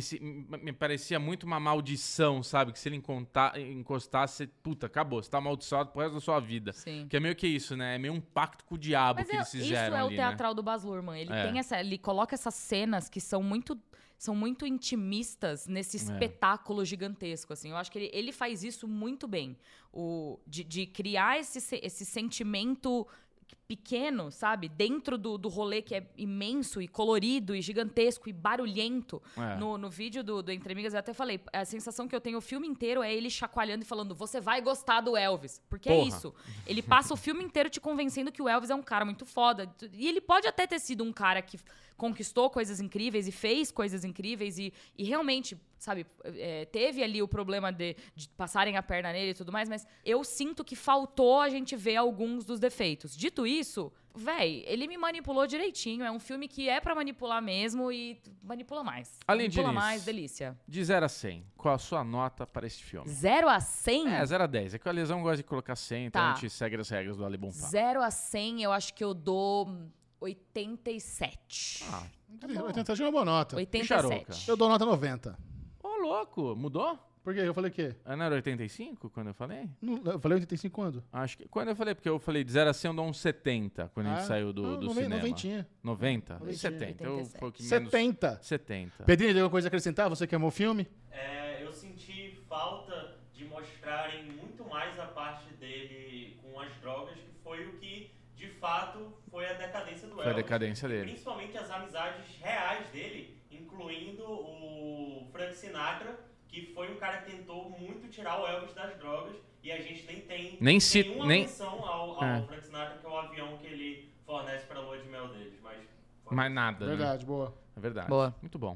[SPEAKER 3] me- parecia muito uma maldição, sabe? Que se ele encontar- encostasse, puta, acabou. Você tá amaldiçoado pro resto da sua vida.
[SPEAKER 2] Sim.
[SPEAKER 3] Que é meio que isso, né? É meio um pacto com o diabo
[SPEAKER 2] Mas
[SPEAKER 3] que
[SPEAKER 2] é-
[SPEAKER 3] eles
[SPEAKER 2] isso
[SPEAKER 3] fizeram
[SPEAKER 2] é
[SPEAKER 3] ali,
[SPEAKER 2] o teatral do Baz Luhrmann. Ele
[SPEAKER 3] É.
[SPEAKER 2] tem essa, ele coloca essas cenas que são muito são muito intimistas nesse espetáculo gigantesco, assim. Eu acho que ele, ele faz isso muito bem. O, de, de criar esse, se- esse sentimento pequeno, sabe? Dentro do, do rolê que é imenso e colorido e gigantesco e barulhento.
[SPEAKER 3] É.
[SPEAKER 2] No, no vídeo do, do Entre Amigas eu até falei, a sensação que eu tenho o filme inteiro é ele chacoalhando e falando, você vai gostar do Elvis. Porque é
[SPEAKER 3] Porra.
[SPEAKER 2] isso. Ele passa o filme inteiro te convencendo que o Elvis é um cara muito foda. E ele pode até ter sido um cara que conquistou coisas incríveis e fez coisas incríveis e, e realmente, sabe, é, teve ali o problema de, de passarem a perna nele e tudo mais, mas eu sinto que faltou a gente ver alguns dos defeitos. Dito isso, véi, ele me manipulou direitinho. É um filme que é pra manipular mesmo e manipula mais.
[SPEAKER 3] Além
[SPEAKER 2] manipula
[SPEAKER 3] disso,
[SPEAKER 2] mais, delícia.
[SPEAKER 3] De 0 a 100, qual a sua nota para este filme?
[SPEAKER 2] 0 a 100?
[SPEAKER 3] É, 0 a 10. É que o Lesão gosta de colocar 100, então
[SPEAKER 2] Tá.
[SPEAKER 3] a gente segue as regras do Ali Bom Papo.
[SPEAKER 2] 0 a 100, eu acho que eu dou 87.
[SPEAKER 3] Ah,
[SPEAKER 1] Eu tentei achar uma boa nota.
[SPEAKER 2] 87.
[SPEAKER 1] Eu dou nota 90.
[SPEAKER 3] ô louco, mudou?
[SPEAKER 1] Por quê? Eu falei o quê?
[SPEAKER 3] Ah, Não era 85 quando eu falei?
[SPEAKER 1] Não, Eu falei 85 quando?
[SPEAKER 3] Acho que. Quando eu falei, porque eu falei de 0 a 100, eu dou uns 70 quando a gente
[SPEAKER 1] Ah,
[SPEAKER 3] saiu do,
[SPEAKER 1] não,
[SPEAKER 3] do
[SPEAKER 1] noven-
[SPEAKER 3] cinema.
[SPEAKER 1] Noventinha.
[SPEAKER 3] 90?
[SPEAKER 1] Noventinha.
[SPEAKER 3] 70. Eu,
[SPEAKER 2] 87.
[SPEAKER 3] foi o que menos.
[SPEAKER 1] 70.
[SPEAKER 3] 70.
[SPEAKER 1] Pedrinho, tem alguma coisa a acrescentar? Você que amou o filme?
[SPEAKER 5] É, eu senti falta de mostrarem muito mais a parte dele com as drogas, que foi o que de fato foi a decadência do
[SPEAKER 3] Foi a
[SPEAKER 5] Elvis.
[SPEAKER 3] decadência dele.
[SPEAKER 5] Principalmente as amizades reais dele, incluindo o Frank Sinatra, que foi um cara que tentou muito tirar o Elvis das drogas, e a gente nem tem
[SPEAKER 3] Nem se-
[SPEAKER 5] nenhuma
[SPEAKER 3] nem-
[SPEAKER 5] menção ao, ao
[SPEAKER 3] É.
[SPEAKER 5] Frank Sinatra, que é o avião que ele fornece para a lua de mel deles. Mas
[SPEAKER 3] Mais nada. né?
[SPEAKER 1] Verdade, boa.
[SPEAKER 3] É verdade.
[SPEAKER 2] Boa.
[SPEAKER 3] Muito bom.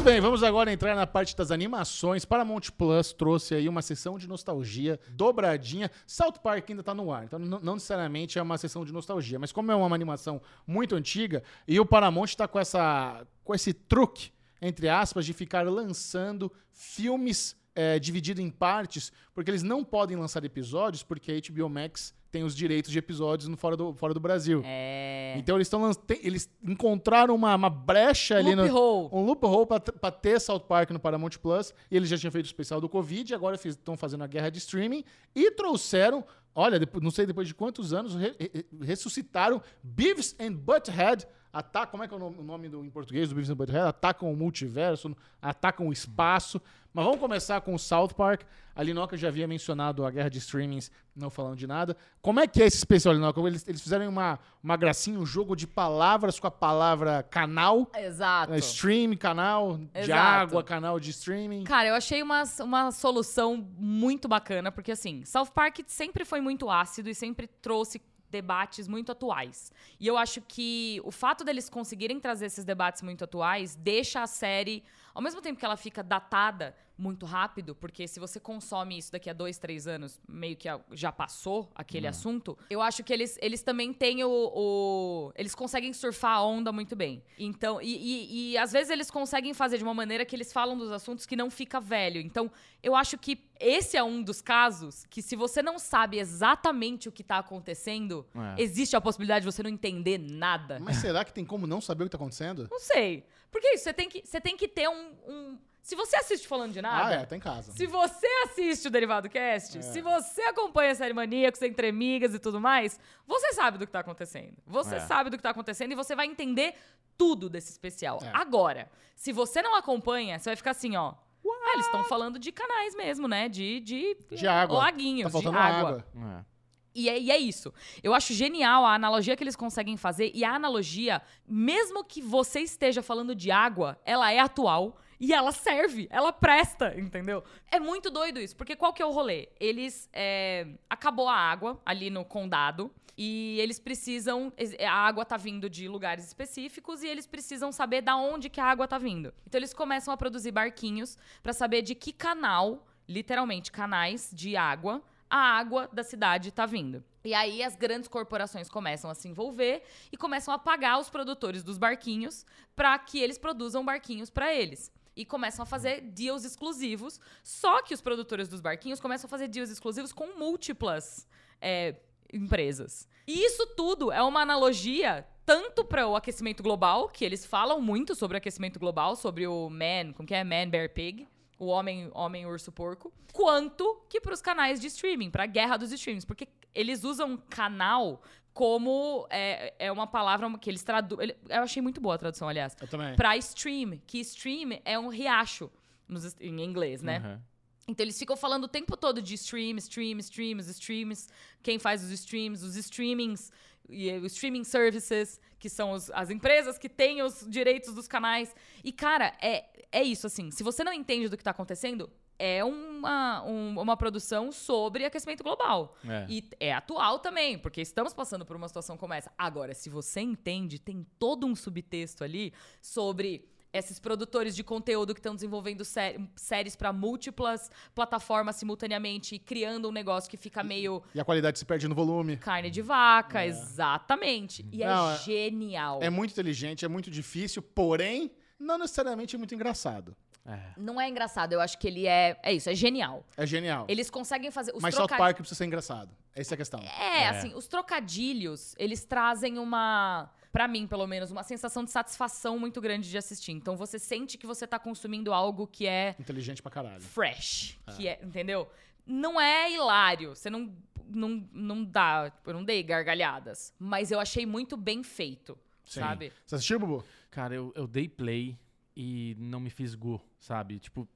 [SPEAKER 1] Muito bem, vamos agora entrar na parte das animações. Paramount Plus trouxe aí uma sessão de nostalgia dobradinha. South Park ainda tá no ar, então não necessariamente é uma sessão de nostalgia, mas como é uma animação muito antiga e o Paramount tá com essa com esse truque entre aspas de ficar lançando filmes é, dividido em partes, porque eles não podem lançar episódios porque a HBO Max tem os direitos de episódios no fora do fora do Brasil.
[SPEAKER 2] É.
[SPEAKER 1] Então eles estão eles encontraram uma, uma brecha ali no,
[SPEAKER 2] Loophole.
[SPEAKER 1] um loophole pra ter South Park no Paramount Plus. E eles já tinham feito o especial do Covid, agora estão fazendo a guerra de streaming e trouxeram, olha, não sei depois de quantos anos, re- re- ressuscitaram Beavis and Butthead, atacam, como é que é o nome, do, em português do Beavis and Butthead? Atacam o multiverso, atacam o espaço. Mas vamos começar com o South Park. A Linoca já havia mencionado a guerra de streamings, não falando de nada. Como é que é esse especial, Linoca? Eles, eles fizeram uma, uma gracinha, um jogo de palavras com a palavra canal.
[SPEAKER 2] Exato.
[SPEAKER 1] É, stream, canal de
[SPEAKER 2] Exato.
[SPEAKER 1] água, canal de streaming.
[SPEAKER 2] Cara, eu achei uma, uma solução muito bacana, porque assim, South Park sempre foi muito ácido e sempre trouxe debates muito atuais. E eu acho que o fato deles conseguirem trazer esses debates muito atuais deixa a série, ao mesmo tempo que ela fica datada muito rápido, porque se você consome isso daqui a dois, três anos, meio que já passou aquele assunto, eu acho que eles, eles também têm o, o- Eles conseguem surfar a onda muito bem. Então, e, e- e às vezes eles conseguem fazer de uma maneira que eles falam dos assuntos que não fica velho. Então, eu acho que esse é um dos casos que, se você não sabe exatamente o que tá acontecendo,
[SPEAKER 3] É.
[SPEAKER 2] existe a possibilidade de você não entender nada.
[SPEAKER 1] Mas será que tem como não saber o que tá acontecendo?
[SPEAKER 2] Não sei. Porque isso, você tem que, você tem que ter um, um- Se você assiste falando de nada.
[SPEAKER 1] Ah, é, tá em casa.
[SPEAKER 2] Se você assiste o Derivado Cast,
[SPEAKER 1] É.
[SPEAKER 2] se você acompanha a série Maníacos, Entre Amigas e tudo mais, você sabe do que tá acontecendo. Você
[SPEAKER 3] É.
[SPEAKER 2] sabe do que tá acontecendo e você vai entender tudo desse especial.
[SPEAKER 1] É.
[SPEAKER 2] Agora, se você não acompanha, você vai ficar assim, ó. Ah, eles estão falando de canais mesmo, né? De, de,
[SPEAKER 1] De água.
[SPEAKER 2] laguinhos,
[SPEAKER 1] Tá faltando
[SPEAKER 2] de água.
[SPEAKER 1] água.
[SPEAKER 2] E é, e é isso. Eu acho genial a analogia que eles conseguem fazer. E a analogia, mesmo que você esteja falando de água, ela é atual e ela serve, ela presta, entendeu? É muito doido isso, porque qual que é o rolê? Eles. é, acabou a água ali no condado. E eles precisam. A água tá vindo de lugares específicos e eles precisam saber da onde que a água tá vindo. Então eles começam a produzir barquinhos pra saber de que canal, literalmente canais de água, a água da cidade tá vindo. E aí as grandes corporações começam a se envolver e começam a pagar os produtores dos barquinhos para que eles produzam barquinhos para eles. E começam a fazer deals exclusivos. Só que os produtores dos barquinhos começam a fazer deals exclusivos com múltiplas é, empresas. E isso tudo é uma analogia tanto para o aquecimento global, que eles falam muito sobre o aquecimento global, sobre o man, como que é? Man, bear, pig o homem, homem urso porco, quanto que para os canais de streaming, para a guerra dos streamings, porque eles usam canal como é, é uma palavra que eles traduzem. Eu achei muito boa a tradução, aliás.
[SPEAKER 1] Eu também.
[SPEAKER 2] Para stream, que stream é um riacho nos- em inglês, né?
[SPEAKER 3] Uhum.
[SPEAKER 2] Então eles ficam falando o tempo todo de stream, stream, stream, os streams, quem faz os streams, os streamings, e eh, os streaming services, que são os- as empresas que têm os direitos dos canais. E, cara, é, é isso, assim. Se você não entende do que tá acontecendo, é uma, um- uma produção sobre aquecimento global.
[SPEAKER 3] É.
[SPEAKER 2] E é atual também, porque estamos passando por uma situação como essa. Agora, se você entende, tem todo um subtexto ali sobre esses produtores de conteúdo que estão desenvolvendo sé- séries para múltiplas plataformas simultaneamente e criando um negócio que fica meio
[SPEAKER 1] E a qualidade se perde no volume.
[SPEAKER 2] carne de vaca, exatamente. E
[SPEAKER 1] Não,
[SPEAKER 2] é
[SPEAKER 1] é-
[SPEAKER 2] genial.
[SPEAKER 1] É muito inteligente, é muito difícil, porém, não necessariamente é muito engraçado.
[SPEAKER 3] É.
[SPEAKER 2] Não é engraçado, eu acho que ele é. É isso, é genial.
[SPEAKER 1] É genial.
[SPEAKER 2] Eles conseguem fazer. Os
[SPEAKER 1] Mas South
[SPEAKER 2] troca-
[SPEAKER 1] Park precisa ser engraçado. Essa é a questão.
[SPEAKER 2] É, assim, os trocadilhos, eles trazem uma, Pra mim, pelo menos, uma sensação de satisfação muito grande de assistir. Então você sente que você tá consumindo algo que é
[SPEAKER 1] Inteligente pra caralho.
[SPEAKER 2] fresh, que é, entendeu? Não é hilário, você não não, não dá, eu não dei gargalhadas, mas eu achei muito bem feito,
[SPEAKER 1] Sim.
[SPEAKER 2] sabe?
[SPEAKER 1] Você assistiu, Bubu?
[SPEAKER 3] Cara, eu, eu dei play e não me fisgou, sabe? Tipo,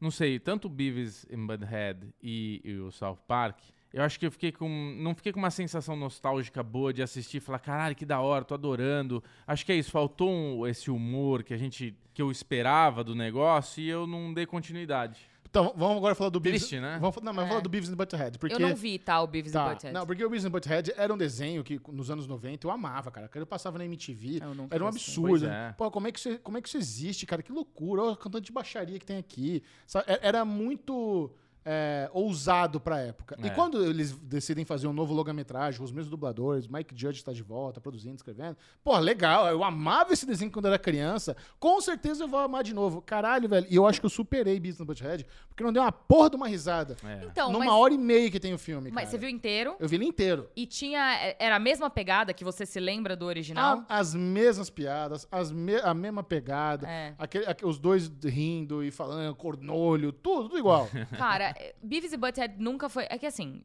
[SPEAKER 3] não sei, tanto Beavis and Butthead e, e o South Park, eu acho que eu fiquei com. Não fiquei com uma sensação nostálgica boa de assistir e falar, caralho, que da hora, tô adorando. Acho que é isso, faltou um- esse humor que a gente. que eu esperava do negócio e eu não dei continuidade.
[SPEAKER 1] Então, vamos agora falar do Beavis.
[SPEAKER 3] Triste, né?
[SPEAKER 1] Vamos, não, mas vamos
[SPEAKER 2] É.
[SPEAKER 1] falar do Beavis and Butthead. Porque...
[SPEAKER 2] Eu não vi, tá, o Beavis and
[SPEAKER 1] Tá,
[SPEAKER 2] Butthead.
[SPEAKER 1] não, porque o Beavis and Butthead era um desenho que nos anos 90 eu amava, cara. Eu passava na MTV, era um absurdo.
[SPEAKER 3] Pois é.
[SPEAKER 1] Pô, como é, que isso, como é que isso existe, cara? Que loucura. Olha o tanto de baixaria que tem aqui. Sabe, é- Era muito é, ousado pra época. E
[SPEAKER 3] É.
[SPEAKER 1] quando eles decidem fazer um novo longa-metragem, os mesmos dubladores, Mike Judge está de volta, produzindo, escrevendo. Pô, legal. Eu amava esse desenho quando era criança. Com certeza eu vou amar de novo. Caralho, velho. E eu acho que eu superei Beavis and Butthead, porque não deu uma porra de uma risada.
[SPEAKER 3] É.
[SPEAKER 2] Então,
[SPEAKER 1] Numa
[SPEAKER 2] mas,
[SPEAKER 1] hora e meia que tem o filme,
[SPEAKER 2] mas
[SPEAKER 1] cara.
[SPEAKER 2] você viu inteiro?
[SPEAKER 1] Eu vi ele inteiro.
[SPEAKER 2] E tinha. Era a mesma pegada que você se lembra do original?
[SPEAKER 1] A- as mesmas piadas, as me- a mesma pegada,
[SPEAKER 2] É.
[SPEAKER 1] aquele- aque- os dois rindo e falando, cornolho, tudo, tudo igual.
[SPEAKER 2] Cara, é, Beavis e Butthead nunca foi. É que assim,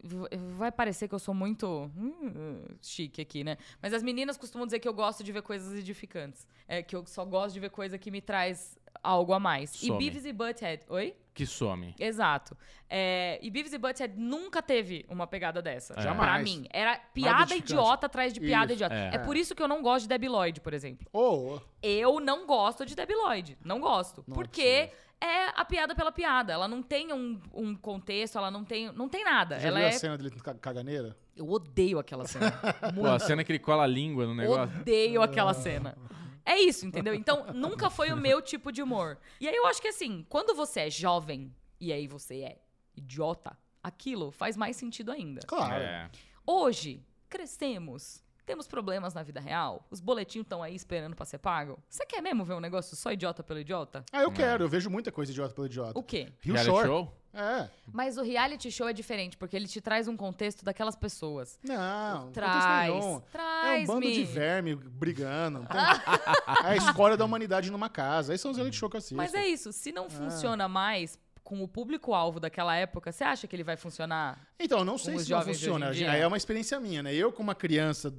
[SPEAKER 2] vai parecer que eu sou muito hum, chique aqui, né? Mas as meninas costumam dizer que eu gosto de ver coisas edificantes. É que eu só gosto de ver coisa que me traz algo a mais.
[SPEAKER 3] Some.
[SPEAKER 2] E Beavis e Butthead. Oi?
[SPEAKER 3] Que some.
[SPEAKER 2] Exato. É, e Beavis e Butthead nunca teve uma pegada dessa.
[SPEAKER 3] É.
[SPEAKER 2] Pra
[SPEAKER 1] Jamais.
[SPEAKER 2] mim. Era piada idiota atrás de piada
[SPEAKER 1] Isso,
[SPEAKER 2] idiota.
[SPEAKER 3] é.
[SPEAKER 2] É. por isso que eu não gosto de Debbie Lloyd, por exemplo.
[SPEAKER 1] Ô,
[SPEAKER 2] Eu não gosto de Debbie Lloyd. Não gosto.
[SPEAKER 1] É
[SPEAKER 2] porque é, a piada pela piada. Ela não tem um, um contexto, ela não tem, não tem nada.
[SPEAKER 1] já
[SPEAKER 2] ela
[SPEAKER 1] viu
[SPEAKER 2] é.
[SPEAKER 1] a cena dele caganeira?
[SPEAKER 2] Eu odeio aquela cena.
[SPEAKER 3] Pô, a cena que ele cola a língua no negócio.
[SPEAKER 2] Odeio aquela cena. É isso, entendeu? Então, nunca foi o meu tipo de humor. E aí eu acho que assim, quando você é jovem e aí você é idiota, aquilo faz mais sentido ainda.
[SPEAKER 1] Claro.
[SPEAKER 3] É.
[SPEAKER 2] Hoje, crescemos. Temos problemas na vida real. Os boletinhos estão aí esperando pra ser pago. Você quer mesmo ver um negócio só idiota pelo idiota?
[SPEAKER 1] Ah, eu quero. Eu vejo muita coisa idiota pelo idiota.
[SPEAKER 2] O quê?
[SPEAKER 1] Rio
[SPEAKER 3] Reality
[SPEAKER 1] Shore.
[SPEAKER 3] show?
[SPEAKER 1] É.
[SPEAKER 2] Mas o reality show é diferente, porque ele te traz um contexto daquelas pessoas.
[SPEAKER 1] Não,
[SPEAKER 2] Traz,
[SPEAKER 1] nenhum. É um bando de verme brigando. Então, é a escória da humanidade numa casa. Aí são os reality show que eu assisto.
[SPEAKER 2] Mas é isso, se não funciona mais com o público-alvo daquela época, você acha que ele vai funcionar?
[SPEAKER 1] Então, eu não sei se não funciona. é uma experiência minha, né? Eu, como uma criança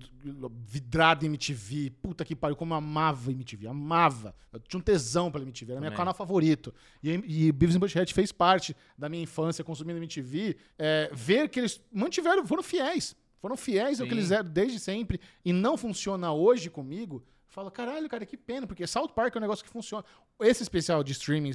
[SPEAKER 1] vidrada em MTV, puta que pariu, como eu amava MTV, amava. Eu tinha um tesão pela MTV, era meu canal favorito. E, e Beavis and Butthead fez parte da minha infância consumindo MTV. É, ver que eles mantiveram, foram fiéis. Foram fiéis ao que
[SPEAKER 3] Sim.
[SPEAKER 1] eles eram desde sempre e não funciona hoje comigo. Fala, caralho, cara, que pena, porque South Park é um negócio que funciona. Esse especial de streaming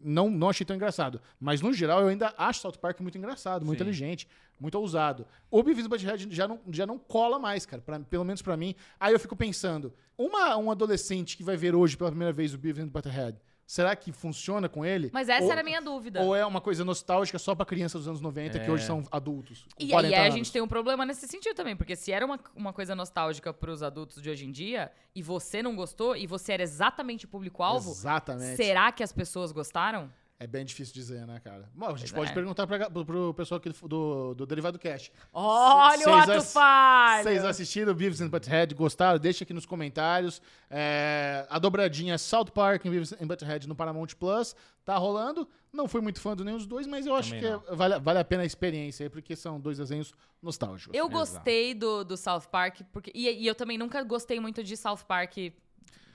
[SPEAKER 1] não, não achei tão engraçado. Mas, no geral, eu ainda acho South Park muito engraçado, muito
[SPEAKER 3] Sim.
[SPEAKER 1] inteligente, muito ousado. O Beavis Butthead já não, já não cola mais, cara, pra- pelo menos pra mim. Aí eu fico pensando, uma, um adolescente que vai ver hoje pela primeira vez o Beavis and Butthead, será que funciona com ele?
[SPEAKER 2] Mas essa
[SPEAKER 1] Ou-
[SPEAKER 2] era a minha dúvida.
[SPEAKER 1] Ou é uma coisa nostálgica só pra crianças dos anos 90, que
[SPEAKER 3] É.
[SPEAKER 1] hoje são adultos? com
[SPEAKER 2] E
[SPEAKER 1] 40
[SPEAKER 2] aí a gente tem um problema nesse sentido também, porque se era uma, uma coisa nostálgica pros adultos de hoje em dia, e você não gostou, e você era exatamente o público-alvo,
[SPEAKER 1] Exatamente.
[SPEAKER 2] será que as pessoas gostaram?
[SPEAKER 1] É bem difícil dizer, né, cara? Bom, a gente
[SPEAKER 2] Pois
[SPEAKER 1] pode
[SPEAKER 2] é.
[SPEAKER 1] perguntar pra, pro, pro pessoal aqui do, do, do Derivado Cash.
[SPEAKER 2] Olha o ato falho!
[SPEAKER 1] Vocês assistiram Beavis and Butthead, gostaram? Deixa aqui nos comentários. É, a dobradinha South Park e Beavis and Butthead no Paramount Plus tá rolando. Não fui muito fã de nenhum dos dois, mas eu acho
[SPEAKER 3] Também
[SPEAKER 1] que é- vale, vale a pena a experiência aí, porque são dois desenhos nostálgicos.
[SPEAKER 2] Eu
[SPEAKER 3] Exato.
[SPEAKER 2] gostei do, do South Park, porque, e, e eu também nunca gostei muito de South Park.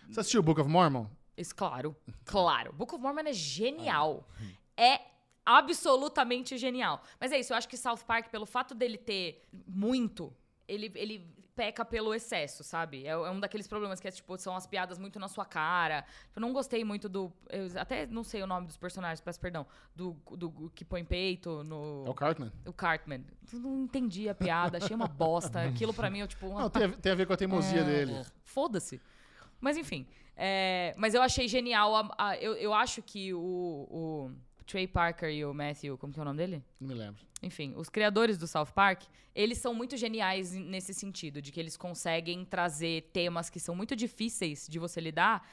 [SPEAKER 1] Você assistiu Book of Mormon?
[SPEAKER 2] Isso, claro, claro. Book of Mormon é genial. É absolutamente genial. Mas é isso, eu acho que South Park, pelo fato dele ter muito, ele, ele peca pelo excesso, sabe? É, é um daqueles problemas que é, tipo, são as piadas muito na sua cara. Eu não gostei muito do. Eu até não sei o nome dos personagens, peço perdão. Do, do que põe peito no.
[SPEAKER 1] É o Cartman?
[SPEAKER 2] O Cartman. Eu Não entendi a piada, achei uma bosta. Aquilo pra mim, eu, tipo.
[SPEAKER 1] Não, tem a, tem a ver com a teimosia
[SPEAKER 2] É,
[SPEAKER 1] dele.
[SPEAKER 2] Foda-se. Mas enfim. É, mas eu achei genial. a- a- eu, eu acho que o, o Trey Parker e o Matthew, como que é o nome dele?
[SPEAKER 1] Não me lembro.
[SPEAKER 2] Enfim, os criadores do South Park, eles são muito geniais nesse sentido, de que eles conseguem trazer temas que são muito difíceis de você lidar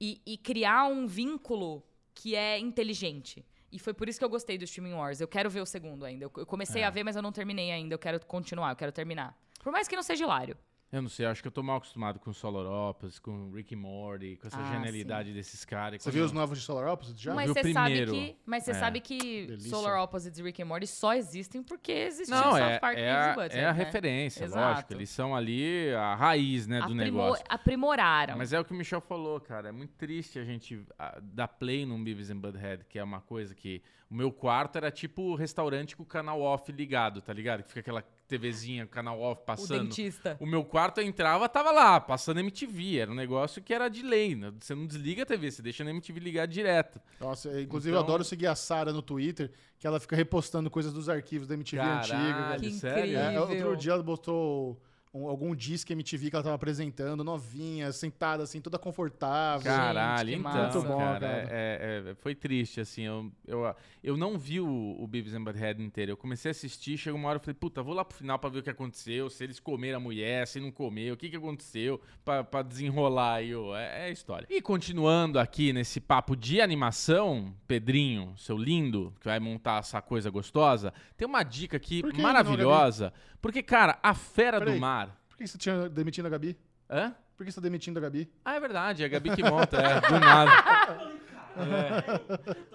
[SPEAKER 2] e, e criar um vínculo que é inteligente. E foi por isso que eu gostei do Streaming Wars. Eu quero ver o segundo ainda. Eu, eu comecei a ver, mas eu não terminei ainda. Eu quero continuar, eu quero terminar. Por mais que não seja hilário.
[SPEAKER 3] Eu não sei, acho que eu tô mal acostumado com Solar Opus, com Rick and Morty, com essa
[SPEAKER 2] Ah,
[SPEAKER 3] genialidade desses caras.
[SPEAKER 1] Você viu os novos de Solar Opposite já?
[SPEAKER 2] mas você sabe
[SPEAKER 3] primeiro.
[SPEAKER 2] que, mas você
[SPEAKER 3] É.
[SPEAKER 2] sabe que
[SPEAKER 1] Delícia.
[SPEAKER 2] Solar Opposites e Rick and Morty só existem porque existiam
[SPEAKER 3] Não,
[SPEAKER 2] South
[SPEAKER 3] é,
[SPEAKER 2] Park
[SPEAKER 3] é,
[SPEAKER 2] e
[SPEAKER 3] a,
[SPEAKER 2] Butthead,
[SPEAKER 3] é a
[SPEAKER 2] né?
[SPEAKER 3] referência,
[SPEAKER 2] Exato.
[SPEAKER 3] lógico. Eles são ali a raiz, né, do
[SPEAKER 2] Aprimo-
[SPEAKER 3] negócio.
[SPEAKER 2] Aprimoraram.
[SPEAKER 3] Mas é o que o Michel falou, cara. É muito triste a gente dar play num Beavis and Butthead, que é uma coisa que... O meu quarto era tipo restaurante com o canal off ligado, tá ligado? Que fica aquela TVzinha, canal off
[SPEAKER 2] o
[SPEAKER 3] passando.
[SPEAKER 2] dentista.
[SPEAKER 3] O meu quarto eu entrava, tava lá, passando MTV. Era um negócio que era de lei. né? Você não desliga a TV, você deixa na MTV ligado direto.
[SPEAKER 1] Nossa, inclusive
[SPEAKER 3] Então-
[SPEAKER 1] eu adoro seguir a Sara no Twitter, que ela fica repostando coisas dos arquivos da MTV antiga.
[SPEAKER 3] Caralho,
[SPEAKER 2] Que
[SPEAKER 3] sério?
[SPEAKER 1] É, outro dia ela botou um- algum disco MTV que ela tava apresentando, novinha, sentada assim, toda confortável.
[SPEAKER 3] Caralho,
[SPEAKER 2] que
[SPEAKER 3] então,
[SPEAKER 2] massa.
[SPEAKER 1] Muito bom,
[SPEAKER 3] cara,
[SPEAKER 1] cara.
[SPEAKER 3] é- é- é- foi triste, assim, eu, eu, eu não vi o, o Beavis and Butthead inteiro, eu comecei a assistir, chegou uma hora eu falei, puta, vou lá pro final pra ver o que aconteceu, se eles comeram a mulher, se não comeram, o que que aconteceu, pra, pra desenrolar aí, ó, é, é a história. E continuando aqui nesse papo de animação, Pedrinho, seu lindo, que vai montar essa coisa gostosa, tem uma dica aqui maravilhosa, porque, cara, a Fera
[SPEAKER 1] Peraí.
[SPEAKER 3] do Mar...
[SPEAKER 1] Por que você tinha demitindo a Gabi?
[SPEAKER 3] Hã?
[SPEAKER 1] Por que você tá demitindo a Gabi?
[SPEAKER 3] Ah, é verdade, é a Gabi que monta, é, do nada.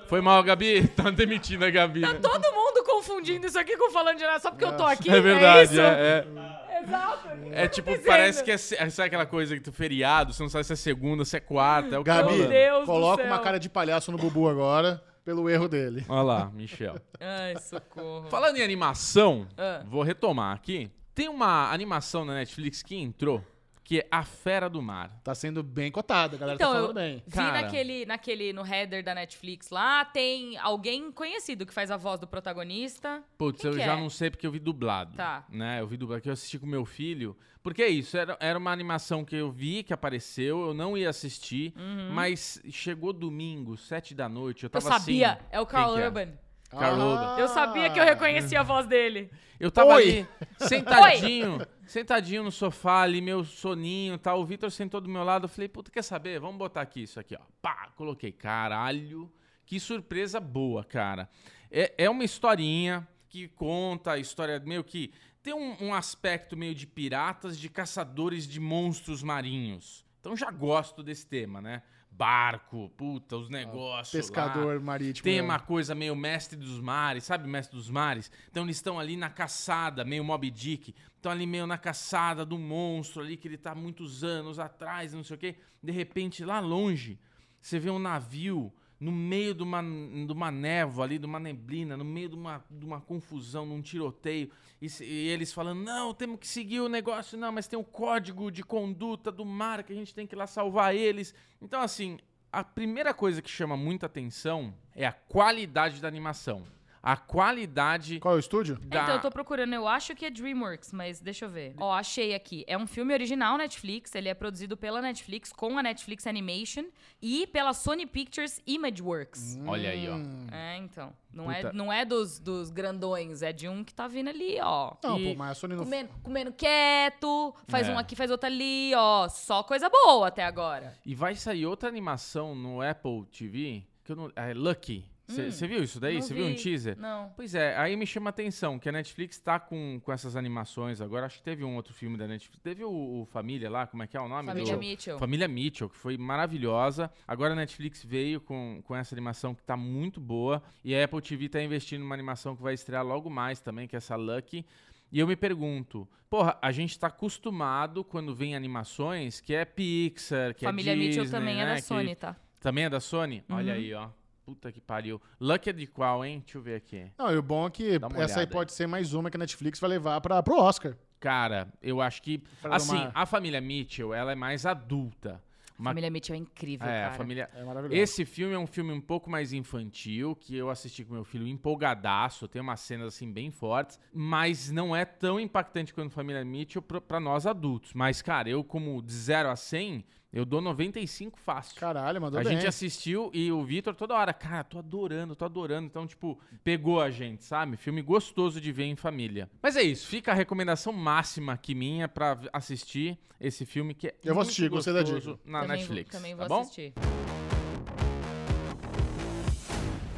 [SPEAKER 3] Foi mal, Gabi? Tá demitindo a Gabi. né?
[SPEAKER 2] Todo mundo confundindo isso aqui com falando de nada só porque eu tô aqui.
[SPEAKER 3] É verdade,
[SPEAKER 2] isso?
[SPEAKER 3] é, é.
[SPEAKER 2] Exato.
[SPEAKER 3] É tipo, parece que é, se- sabe aquela coisa que tu feriado, você não sabe se é segunda, se é quarta, é o que tá
[SPEAKER 1] Gabi.
[SPEAKER 2] Deus do
[SPEAKER 1] coloca
[SPEAKER 2] céu.
[SPEAKER 1] uma cara de palhaço no Bubu agora, pelo erro dele.
[SPEAKER 3] Olha lá, Michel.
[SPEAKER 2] Ai, socorro.
[SPEAKER 3] Falando em animação,
[SPEAKER 2] Ah.
[SPEAKER 3] vou retomar aqui. Tem uma animação na Netflix que entrou, que é A Fera do Mar.
[SPEAKER 1] Tá sendo bem cotada, a galera
[SPEAKER 2] Então,
[SPEAKER 1] tá
[SPEAKER 2] eu
[SPEAKER 1] falando bem.
[SPEAKER 2] vi
[SPEAKER 3] Cara.
[SPEAKER 2] naquele, naquele, no header da Netflix lá, tem alguém conhecido que faz a voz do protagonista.
[SPEAKER 3] Putz,
[SPEAKER 2] Quem
[SPEAKER 3] eu já
[SPEAKER 2] é?
[SPEAKER 3] não sei porque eu vi dublado.
[SPEAKER 2] Tá.
[SPEAKER 3] Né? Eu vi dublado, que eu assisti com meu filho. Porque é isso, era, era uma animação que eu vi, que apareceu, eu não ia assistir, mas chegou domingo, sete da noite, eu
[SPEAKER 2] Eu
[SPEAKER 3] tava
[SPEAKER 2] sabia,
[SPEAKER 3] assim...
[SPEAKER 2] é o Carl
[SPEAKER 3] que é?
[SPEAKER 2] Urban.
[SPEAKER 3] Carl Urban.
[SPEAKER 2] Eu sabia que eu reconhecia a voz dele.
[SPEAKER 3] Eu tava
[SPEAKER 1] Oi.
[SPEAKER 3] ali, sentadinho, sentadinho no sofá ali, meu soninho e tal. O Vitor sentou do meu lado. Eu falei, puta, quer saber? Vamos botar aqui isso aqui, ó. Pá, coloquei. Caralho, que surpresa boa, cara. É, é uma historinha que conta a história meio que. Tem um, um aspecto meio de piratas, de caçadores de monstros marinhos. Então já gosto desse tema, né? Barco, puta, os negócios. lá.
[SPEAKER 1] Pescador marítimo.
[SPEAKER 3] Tem
[SPEAKER 1] é.
[SPEAKER 3] uma coisa meio mestre dos mares, sabe mestre dos mares? Então eles estão ali na caçada, meio Moby Dick. Estão ali meio na caçada do monstro ali que ele tá muitos anos atrás, não sei o quê. De repente, lá longe, você vê um navio no meio de uma, de uma névoa ali, de uma neblina, no meio de uma, de uma confusão, num tiroteio. E, e eles falando, não, temos que seguir o negócio, não, mas tem um código de conduta do mar que a gente tem que ir lá salvar eles. Então, assim, a primeira coisa que chama muita atenção é a qualidade da animação. A qualidade
[SPEAKER 1] Qual é o estúdio?
[SPEAKER 3] da...
[SPEAKER 2] Então, eu tô procurando, eu acho que é DreamWorks, mas deixa eu ver. Ó, achei aqui. É um filme original Netflix, ele é produzido pela Netflix, com a Netflix Animation e pela Sony Pictures Imageworks.
[SPEAKER 3] Olha aí, ó.
[SPEAKER 2] É, então. Não
[SPEAKER 3] Puta.
[SPEAKER 2] é, não é dos, dos grandões, é de um que tá vindo ali, ó.
[SPEAKER 1] Não,
[SPEAKER 3] E-
[SPEAKER 1] pô, mas a Sony não...
[SPEAKER 2] Comendo, comendo quieto, faz
[SPEAKER 3] É.
[SPEAKER 2] um aqui, faz outro ali, ó. Só coisa boa até agora.
[SPEAKER 3] E vai sair outra animação no Apple TV, que eu não... É Lucky. Você viu isso daí? Você viu um teaser?
[SPEAKER 2] Não.
[SPEAKER 3] Pois é, aí me chama a atenção que a Netflix tá com, com essas animações agora. Acho que teve um outro filme da Netflix. Teve o, o Família lá, como é que é o nome?
[SPEAKER 2] Família
[SPEAKER 3] do...
[SPEAKER 2] Mitchell.
[SPEAKER 3] Família Mitchell, que foi maravilhosa. Agora a Netflix veio com, com essa animação que tá muito boa. E a Apple TV tá investindo numa animação que vai estrear logo mais também, que é essa Lucky. E eu me pergunto, porra, a gente tá acostumado quando vem animações que é Pixar, que
[SPEAKER 2] Família
[SPEAKER 3] é Disney,
[SPEAKER 2] Mitchell também é
[SPEAKER 3] né,
[SPEAKER 2] da
[SPEAKER 3] que-
[SPEAKER 2] Sony, tá?
[SPEAKER 3] Também é da Sony? Olha
[SPEAKER 2] Uhum.
[SPEAKER 3] aí, ó. Puta que pariu. Lucky é de qual, hein? Deixa eu ver aqui.
[SPEAKER 1] Não, e o bom é que essa aí
[SPEAKER 3] olhada aí.
[SPEAKER 1] pode ser mais uma que a Netflix vai levar pra, pro Oscar.
[SPEAKER 3] Cara, eu acho que.
[SPEAKER 1] Pra
[SPEAKER 3] Assim,
[SPEAKER 1] uma-
[SPEAKER 3] a família Mitchell, ela é mais adulta. Uma-
[SPEAKER 2] Família Mitchell é incrível,
[SPEAKER 3] é,
[SPEAKER 2] cara.
[SPEAKER 3] a família.
[SPEAKER 1] É maravilhoso.
[SPEAKER 3] Esse filme é um filme um pouco mais infantil, que eu assisti com meu filho empolgadaço, tem umas cenas assim bem fortes, mas não é tão impactante quanto Família Mitchell pra, pra nós adultos. Mas, cara, eu como de 0 a 100, eu dou 95 fácil.
[SPEAKER 1] Caralho, mandou
[SPEAKER 3] a
[SPEAKER 1] bem.
[SPEAKER 3] gente assistiu e o Vitor toda hora, cara, tô adorando, tô adorando. Então, tipo, pegou a gente, sabe? Filme gostoso de ver em família. Mas é isso, fica a recomendação máxima aqui minha pra assistir esse filme que é
[SPEAKER 1] Eu vou
[SPEAKER 3] muito
[SPEAKER 1] assistir, gostei da
[SPEAKER 3] gostoso
[SPEAKER 1] dica.
[SPEAKER 3] na
[SPEAKER 2] também
[SPEAKER 3] Netflix.
[SPEAKER 2] Vou, também
[SPEAKER 3] tá
[SPEAKER 2] vou
[SPEAKER 3] bom?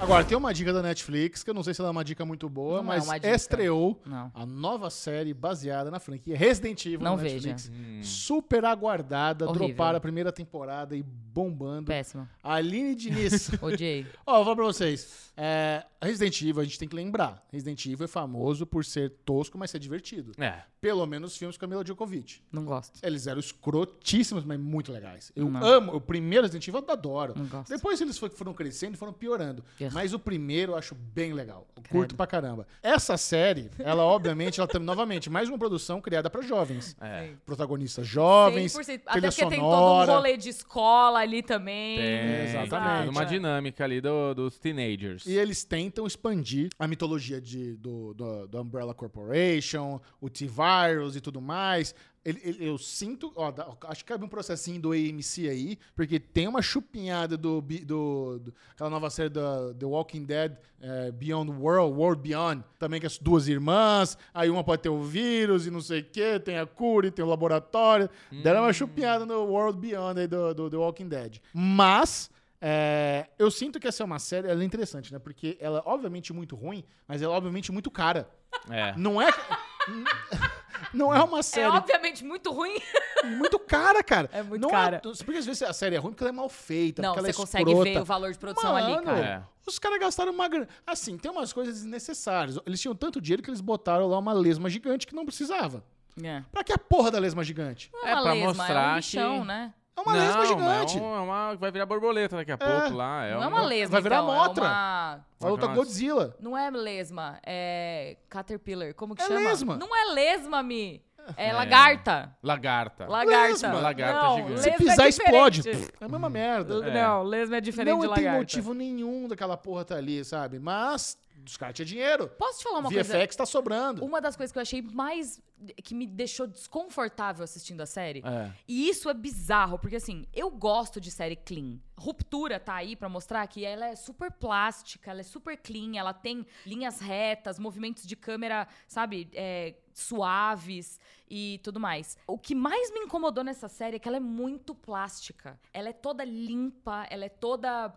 [SPEAKER 1] Agora, tem uma dica da Netflix, que eu não sei se ela é uma dica muito boa,
[SPEAKER 2] Não é
[SPEAKER 1] mas
[SPEAKER 2] dica.
[SPEAKER 1] estreou
[SPEAKER 2] Não.
[SPEAKER 1] a nova série baseada na franquia Resident Evil
[SPEAKER 2] Não
[SPEAKER 1] na Netflix.
[SPEAKER 3] Hum.
[SPEAKER 1] Super aguardada,
[SPEAKER 2] Horrível.
[SPEAKER 1] droparam a primeira temporada e bombando.
[SPEAKER 2] Péssimo.
[SPEAKER 1] Aline Diniz.
[SPEAKER 2] Odiei.
[SPEAKER 1] Ó, vou falar pra vocês. É, Resident Evil, a gente tem que lembrar. Resident Evil é famoso por ser tosco, mas ser divertido.
[SPEAKER 3] É.
[SPEAKER 1] Pelo menos os filmes com a Mila Djokovic.
[SPEAKER 2] Não gosto.
[SPEAKER 1] Eles eram escrotíssimos, mas muito legais. Eu
[SPEAKER 2] Não.
[SPEAKER 1] amo. O primeiro Resident Evil eu adoro.
[SPEAKER 2] Não gosto.
[SPEAKER 1] Depois eles foram crescendo e foram piorando. Mas o primeiro eu acho bem legal. Eu curto pra caramba. Essa série, ela obviamente, ela tem novamente mais uma produção criada pra jovens.
[SPEAKER 3] É.
[SPEAKER 1] Protagonistas jovens,
[SPEAKER 2] 100%.
[SPEAKER 1] trilha
[SPEAKER 2] Até porque tem todo um
[SPEAKER 1] sonora.
[SPEAKER 2] rolê de escola ali também.
[SPEAKER 3] Tem,
[SPEAKER 1] Exatamente.
[SPEAKER 3] Toda uma dinâmica ali do- dos teenagers.
[SPEAKER 1] E eles tentam expandir a mitologia de, do, do, do Umbrella Corporation, o T-Virus e tudo mais. Ele- ele- eu sinto, ó, acho que cabe um processinho do AMC aí, porque tem uma chupinhada do, do, do- aquela nova série da The Walking Dead, é, Beyond World, World Beyond, também que as duas irmãs, aí uma pode ter o vírus e não sei o que, tem a cura e tem o laboratório. Deram uma chupinhada no World Beyond aí do, do The Walking Dead. Mas é, eu sinto que essa é uma série, ela é interessante, né? Porque ela é obviamente muito ruim, mas ela é obviamente muito cara.
[SPEAKER 3] É.
[SPEAKER 1] Não é. não é uma
[SPEAKER 2] É
[SPEAKER 1] série.
[SPEAKER 2] obviamente muito ruim.
[SPEAKER 1] muito cara, cara.
[SPEAKER 2] É muito
[SPEAKER 1] não
[SPEAKER 2] cara.
[SPEAKER 1] porque às vezes a série é ruim porque ela é mal feita,
[SPEAKER 2] Não,
[SPEAKER 1] porque ela
[SPEAKER 2] você
[SPEAKER 1] é
[SPEAKER 2] consegue
[SPEAKER 1] escrota.
[SPEAKER 2] ver o valor de produção ali,
[SPEAKER 1] Mano,
[SPEAKER 2] cara.
[SPEAKER 3] É.
[SPEAKER 1] Os caras gastaram uma grana. Assim, tem umas coisas desnecessárias. Eles tinham tanto dinheiro que eles botaram lá uma lesma gigante que não precisava.
[SPEAKER 2] É.
[SPEAKER 1] Pra que a porra da lesma gigante?
[SPEAKER 2] Não
[SPEAKER 3] É,
[SPEAKER 2] é uma
[SPEAKER 3] pra
[SPEAKER 2] lesma, é
[SPEAKER 3] mostrar
[SPEAKER 2] um bichão,
[SPEAKER 3] que-
[SPEAKER 2] né?
[SPEAKER 1] É uma lesma
[SPEAKER 3] Não,
[SPEAKER 1] gigante.
[SPEAKER 3] É, um- é uma, vai virar borboleta daqui a pouco lá. É
[SPEAKER 2] não é
[SPEAKER 3] uma-
[SPEAKER 2] uma lesma,
[SPEAKER 1] vai virar
[SPEAKER 2] então,
[SPEAKER 1] motra.
[SPEAKER 2] É uma...
[SPEAKER 1] Uma
[SPEAKER 3] Nossa.
[SPEAKER 1] Godzilla.
[SPEAKER 2] Não é lesma, é caterpillar. Como que
[SPEAKER 1] É
[SPEAKER 2] chama?
[SPEAKER 1] lesma.
[SPEAKER 2] Não é lesma, Mi. É,
[SPEAKER 3] É.
[SPEAKER 2] lagarta.
[SPEAKER 3] Lagarta.
[SPEAKER 2] Lagarta.
[SPEAKER 1] Lesma.
[SPEAKER 3] Lagarta
[SPEAKER 2] não,
[SPEAKER 3] gigante.
[SPEAKER 1] Se
[SPEAKER 2] lesma
[SPEAKER 1] pisar,
[SPEAKER 2] é
[SPEAKER 1] explode. É a mesma merda.
[SPEAKER 3] É.
[SPEAKER 2] Não, lesma é diferente
[SPEAKER 1] Não
[SPEAKER 2] de
[SPEAKER 1] tem
[SPEAKER 2] lagarta.
[SPEAKER 1] motivo nenhum daquela porra tá ali, sabe? Mas caras tinham dinheiro.
[SPEAKER 2] Posso te falar uma
[SPEAKER 1] VFX
[SPEAKER 2] coisa?
[SPEAKER 1] tá sobrando.
[SPEAKER 2] Uma das coisas que eu achei mais. que me deixou desconfortável assistindo a série.
[SPEAKER 3] É.
[SPEAKER 2] E isso é bizarro, porque assim, eu gosto de série clean. Ruptura tá aí pra mostrar que ela é super plástica, ela é super clean, ela tem linhas retas, movimentos de câmera, sabe, é, suaves e tudo mais. O que mais me incomodou nessa série é que ela é muito plástica. Ela é toda limpa, ela é toda.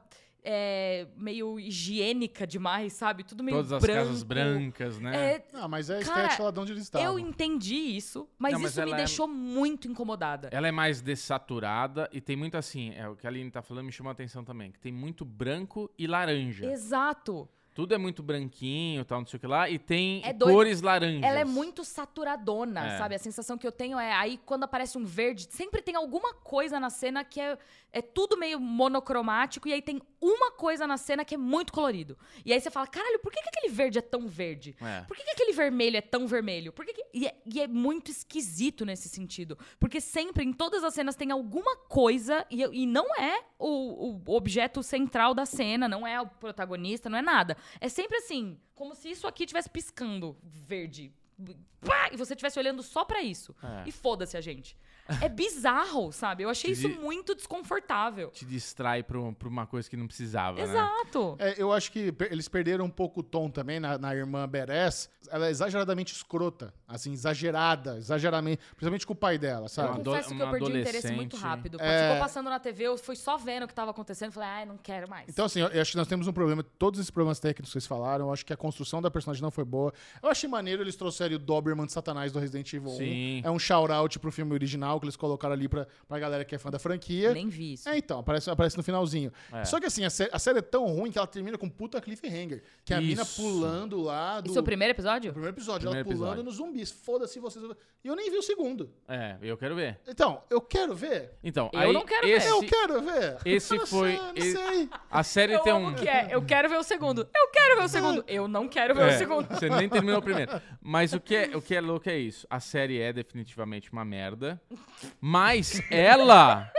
[SPEAKER 2] É, meio higiênica demais, sabe? Tudo meio
[SPEAKER 3] Todas as
[SPEAKER 2] branco.
[SPEAKER 3] casas brancas, né?
[SPEAKER 2] É,
[SPEAKER 1] Ah, mas é a
[SPEAKER 2] Cara,
[SPEAKER 1] estética lá de onde eles estavam.
[SPEAKER 2] eu entendi isso, mas
[SPEAKER 3] Não, mas
[SPEAKER 2] isso me
[SPEAKER 3] é-
[SPEAKER 2] deixou muito incomodada.
[SPEAKER 3] Ela é mais dessaturada e tem muito assim, é o que a Aline tá falando me chamou a atenção também, que tem muito branco e laranja.
[SPEAKER 2] Exato.
[SPEAKER 3] Tudo é muito branquinho, tal, não sei o que lá, e tem
[SPEAKER 2] É doido.
[SPEAKER 3] cores laranjas.
[SPEAKER 2] Ela é muito saturadona,
[SPEAKER 3] É.
[SPEAKER 2] sabe? A sensação que eu tenho é aí quando aparece um verde, sempre tem alguma coisa na cena que é, é tudo meio monocromático e aí tem uma coisa na cena que é muito colorido. E aí você fala, caralho, por que, que aquele verde é tão verde?
[SPEAKER 3] É.
[SPEAKER 2] Por que, que aquele vermelho é tão vermelho? Por que que- E, é, e é muito esquisito nesse sentido. Porque sempre, em todas as cenas, tem alguma coisa, e, e não é o, o objeto central da cena, não é o protagonista, não é nada. É sempre assim, como se isso aqui estivesse piscando verde. Pá! E você estivesse olhando só pra isso.
[SPEAKER 3] É.
[SPEAKER 2] E foda-se a gente. É bizarro, sabe? Eu achei isso
[SPEAKER 3] De-
[SPEAKER 2] muito desconfortável.
[SPEAKER 3] Te distrai pra, um- pra uma coisa que não precisava, né?
[SPEAKER 2] Exato.
[SPEAKER 1] É, eu acho que eles perderam um pouco o tom também na, na irmã Beres. Ela é exageradamente escrota, assim, exagerada, exageradamente, principalmente com o pai dela,
[SPEAKER 2] Eu
[SPEAKER 1] sabe?
[SPEAKER 3] Uma ado-
[SPEAKER 2] confesso que eu
[SPEAKER 3] uma
[SPEAKER 2] perdi o interesse muito rápido.
[SPEAKER 1] É.
[SPEAKER 2] Ficou passando na TV, eu fui só vendo o que tava acontecendo. Falei, ai, não quero mais.
[SPEAKER 1] Então, assim, eu eu acho que nós temos um problema. Todos esses problemas técnicos que vocês falaram, eu acho que a construção da personagem não foi boa. Eu achei maneiro eles trouxerem o Doberman de Satanás do Resident Evil 1.
[SPEAKER 3] Sim.
[SPEAKER 1] É um shout-out pro filme original que eles colocaram ali pra, pra galera que é fã da franquia.
[SPEAKER 2] Nem vi isso.
[SPEAKER 1] É, então, aparece, aparece no finalzinho.
[SPEAKER 3] É.
[SPEAKER 1] Só que assim, a, sé- a série é tão ruim que ela termina com puta cliffhanger. Que é a mina
[SPEAKER 3] Isso.
[SPEAKER 1] pulando lá do.
[SPEAKER 2] Esse é o primeiro episódio?
[SPEAKER 1] do primeiro episódio,
[SPEAKER 3] Primeiro
[SPEAKER 1] ela pulando
[SPEAKER 3] episódio.
[SPEAKER 1] nos zumbis. Foda-se vocês. E eu nem vi o segundo.
[SPEAKER 3] É, eu quero ver.
[SPEAKER 1] Então, eu quero ver.
[SPEAKER 3] Então,
[SPEAKER 2] Eu
[SPEAKER 3] aí
[SPEAKER 2] não quero ver.
[SPEAKER 3] esse,
[SPEAKER 1] Eu quero ver.
[SPEAKER 3] esse
[SPEAKER 1] Eu
[SPEAKER 3] foi-
[SPEAKER 1] sei, eu
[SPEAKER 3] e-
[SPEAKER 1] sei.
[SPEAKER 3] A série
[SPEAKER 2] Eu
[SPEAKER 3] tem um...
[SPEAKER 2] que é. Eu quero ver o segundo. Eu quero ver o segundo. Eu não quero ver o
[SPEAKER 3] É,
[SPEAKER 2] segundo.
[SPEAKER 3] Você nem terminou o primeiro. Mas o que, é, o que é louco é isso. A série é definitivamente uma merda. Mas ela.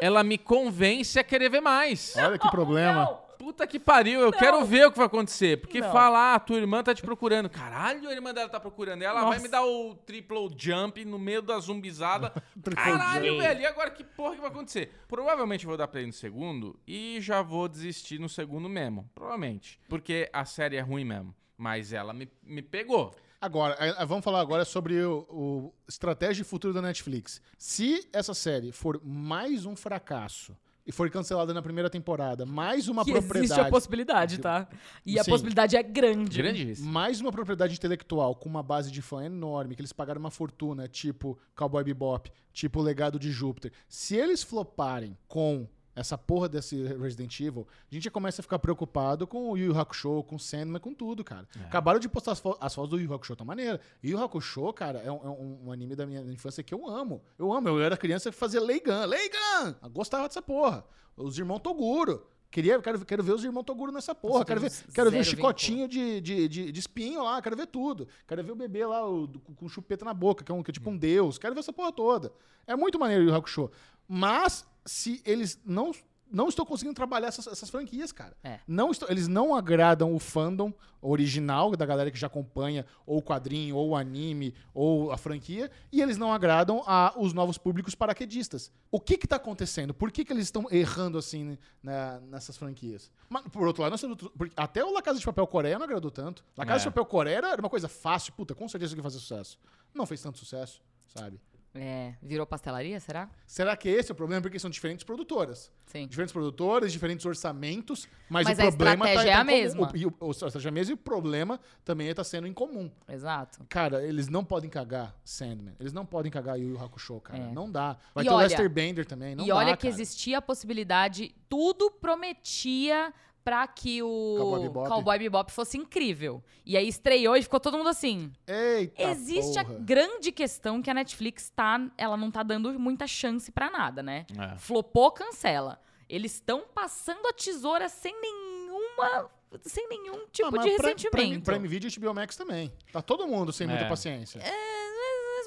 [SPEAKER 3] Ela me convence a querer ver mais.
[SPEAKER 1] Olha que problema.
[SPEAKER 2] Não.
[SPEAKER 3] Puta que pariu, eu quero ver o que vai acontecer. Porque
[SPEAKER 2] Não.
[SPEAKER 3] fala, ah, tua irmã tá te procurando. Caralho, a irmã dela tá procurando. Ela vai
[SPEAKER 2] Nossa.
[SPEAKER 3] me dar o triple jump no meio da zumbizada. Caralho, velho, e agora que porra que vai acontecer? Provavelmente eu vou dar play no segundo e já vou desistir no segundo mesmo. Provavelmente. Porque a série é ruim mesmo. Mas ela me, me pegou.
[SPEAKER 1] Agora, eh, vamos falar agora sobre o, o estratégia e futuro da Netflix. Se essa série for mais um fracasso e for cancelada na primeira temporada, mais uma
[SPEAKER 2] Que
[SPEAKER 1] propriedade.
[SPEAKER 2] existe a possibilidade, tá? E a
[SPEAKER 1] Sim.
[SPEAKER 2] possibilidade é grande.
[SPEAKER 3] Grandíssimo.
[SPEAKER 1] Mais uma propriedade intelectual com uma base de fã enorme, que eles pagaram uma fortuna, tipo Cowboy Bebop, tipo Legado de Júpiter. Se eles floparem com essa porra desse Resident Evil, a gente já começa a ficar preocupado com o Yu Yu Hakusho, com o Sandman, com tudo, cara. Acabaram de postar as, fo as fotos do Yu Yu Hakusho, tá maneira. Yu Yu Hakusho, cara, é um, é um- anime da minha infância que eu amo. Eu amo. Eu era criança e fazia Leigan. Leigan! Gostava dessa porra. Os irmãos Toguro. Queria, quero, quero ver os irmãos Toguro nessa porra.
[SPEAKER 2] Nossa,
[SPEAKER 1] quero ver, quero ver o chicotinho de, de, de, de espinho lá. Quero ver tudo. Quero ver o bebê lá o, com chupeta na boca, que é, um, que é tipo um deus. Quero ver essa porra toda. É muito maneiro o Hakusho. Mas, se eles não. Não estão conseguindo trabalhar essas, essas franquias, cara.
[SPEAKER 2] É.
[SPEAKER 1] Não estão- eles não agradam o fandom original da galera que já acompanha ou o quadrinho, ou o anime, ou a franquia, e eles não agradam a os novos públicos paraquedistas. O que que tá acontecendo? Por que, que eles estão errando assim né, nessas franquias? Mas, por outro lado, até o La Casa de Papel Coreia não agradou tanto. La Casa
[SPEAKER 3] É.
[SPEAKER 1] de Papel Coreia era uma coisa fácil, puta, com certeza que ia fazer sucesso. Não fez tanto sucesso, sabe?
[SPEAKER 2] É, virou pastelaria, será?
[SPEAKER 1] Será que esse é o problema? Porque são diferentes produtoras.
[SPEAKER 2] Sim.
[SPEAKER 1] Diferentes produtoras, diferentes orçamentos, mas,
[SPEAKER 2] Mas
[SPEAKER 1] o
[SPEAKER 2] a
[SPEAKER 1] problema
[SPEAKER 2] estratégia
[SPEAKER 1] tá,
[SPEAKER 2] é
[SPEAKER 1] tá
[SPEAKER 2] a
[SPEAKER 1] em comum.
[SPEAKER 2] mesma.
[SPEAKER 1] O, e o, o- a estratégia é a mesma e o problema também está sendo em comum.
[SPEAKER 2] Exato.
[SPEAKER 1] Cara, eles não podem cagar Sandman. Eles não podem cagar Yu Yu Hakusho, cara.
[SPEAKER 2] É.
[SPEAKER 1] Não dá. Vai
[SPEAKER 2] E
[SPEAKER 1] ter o
[SPEAKER 2] olha-
[SPEAKER 1] Lester Bender também. Não
[SPEAKER 2] e
[SPEAKER 1] dá,
[SPEAKER 2] olha que
[SPEAKER 1] cara.
[SPEAKER 2] existia a possibilidade, tudo prometia pra que o
[SPEAKER 1] Cowboy Bebop.
[SPEAKER 2] Cowboy Bebop fosse incrível. E aí estreou e ficou todo mundo assim.
[SPEAKER 1] Eita
[SPEAKER 2] Existe
[SPEAKER 1] porra.
[SPEAKER 2] a grande questão que a Netflix tá, ela não tá dando muita chance pra nada, né?
[SPEAKER 3] É.
[SPEAKER 2] Flopou, cancela. Eles estão passando a tesoura sem nenhuma sem nenhum tipo
[SPEAKER 1] Ah, mas
[SPEAKER 2] de
[SPEAKER 1] Prime-
[SPEAKER 2] ressentimento.
[SPEAKER 1] Prime, Prime Video e HBO Max também. Tá todo mundo sem muita
[SPEAKER 3] É.
[SPEAKER 1] paciência.
[SPEAKER 2] Mas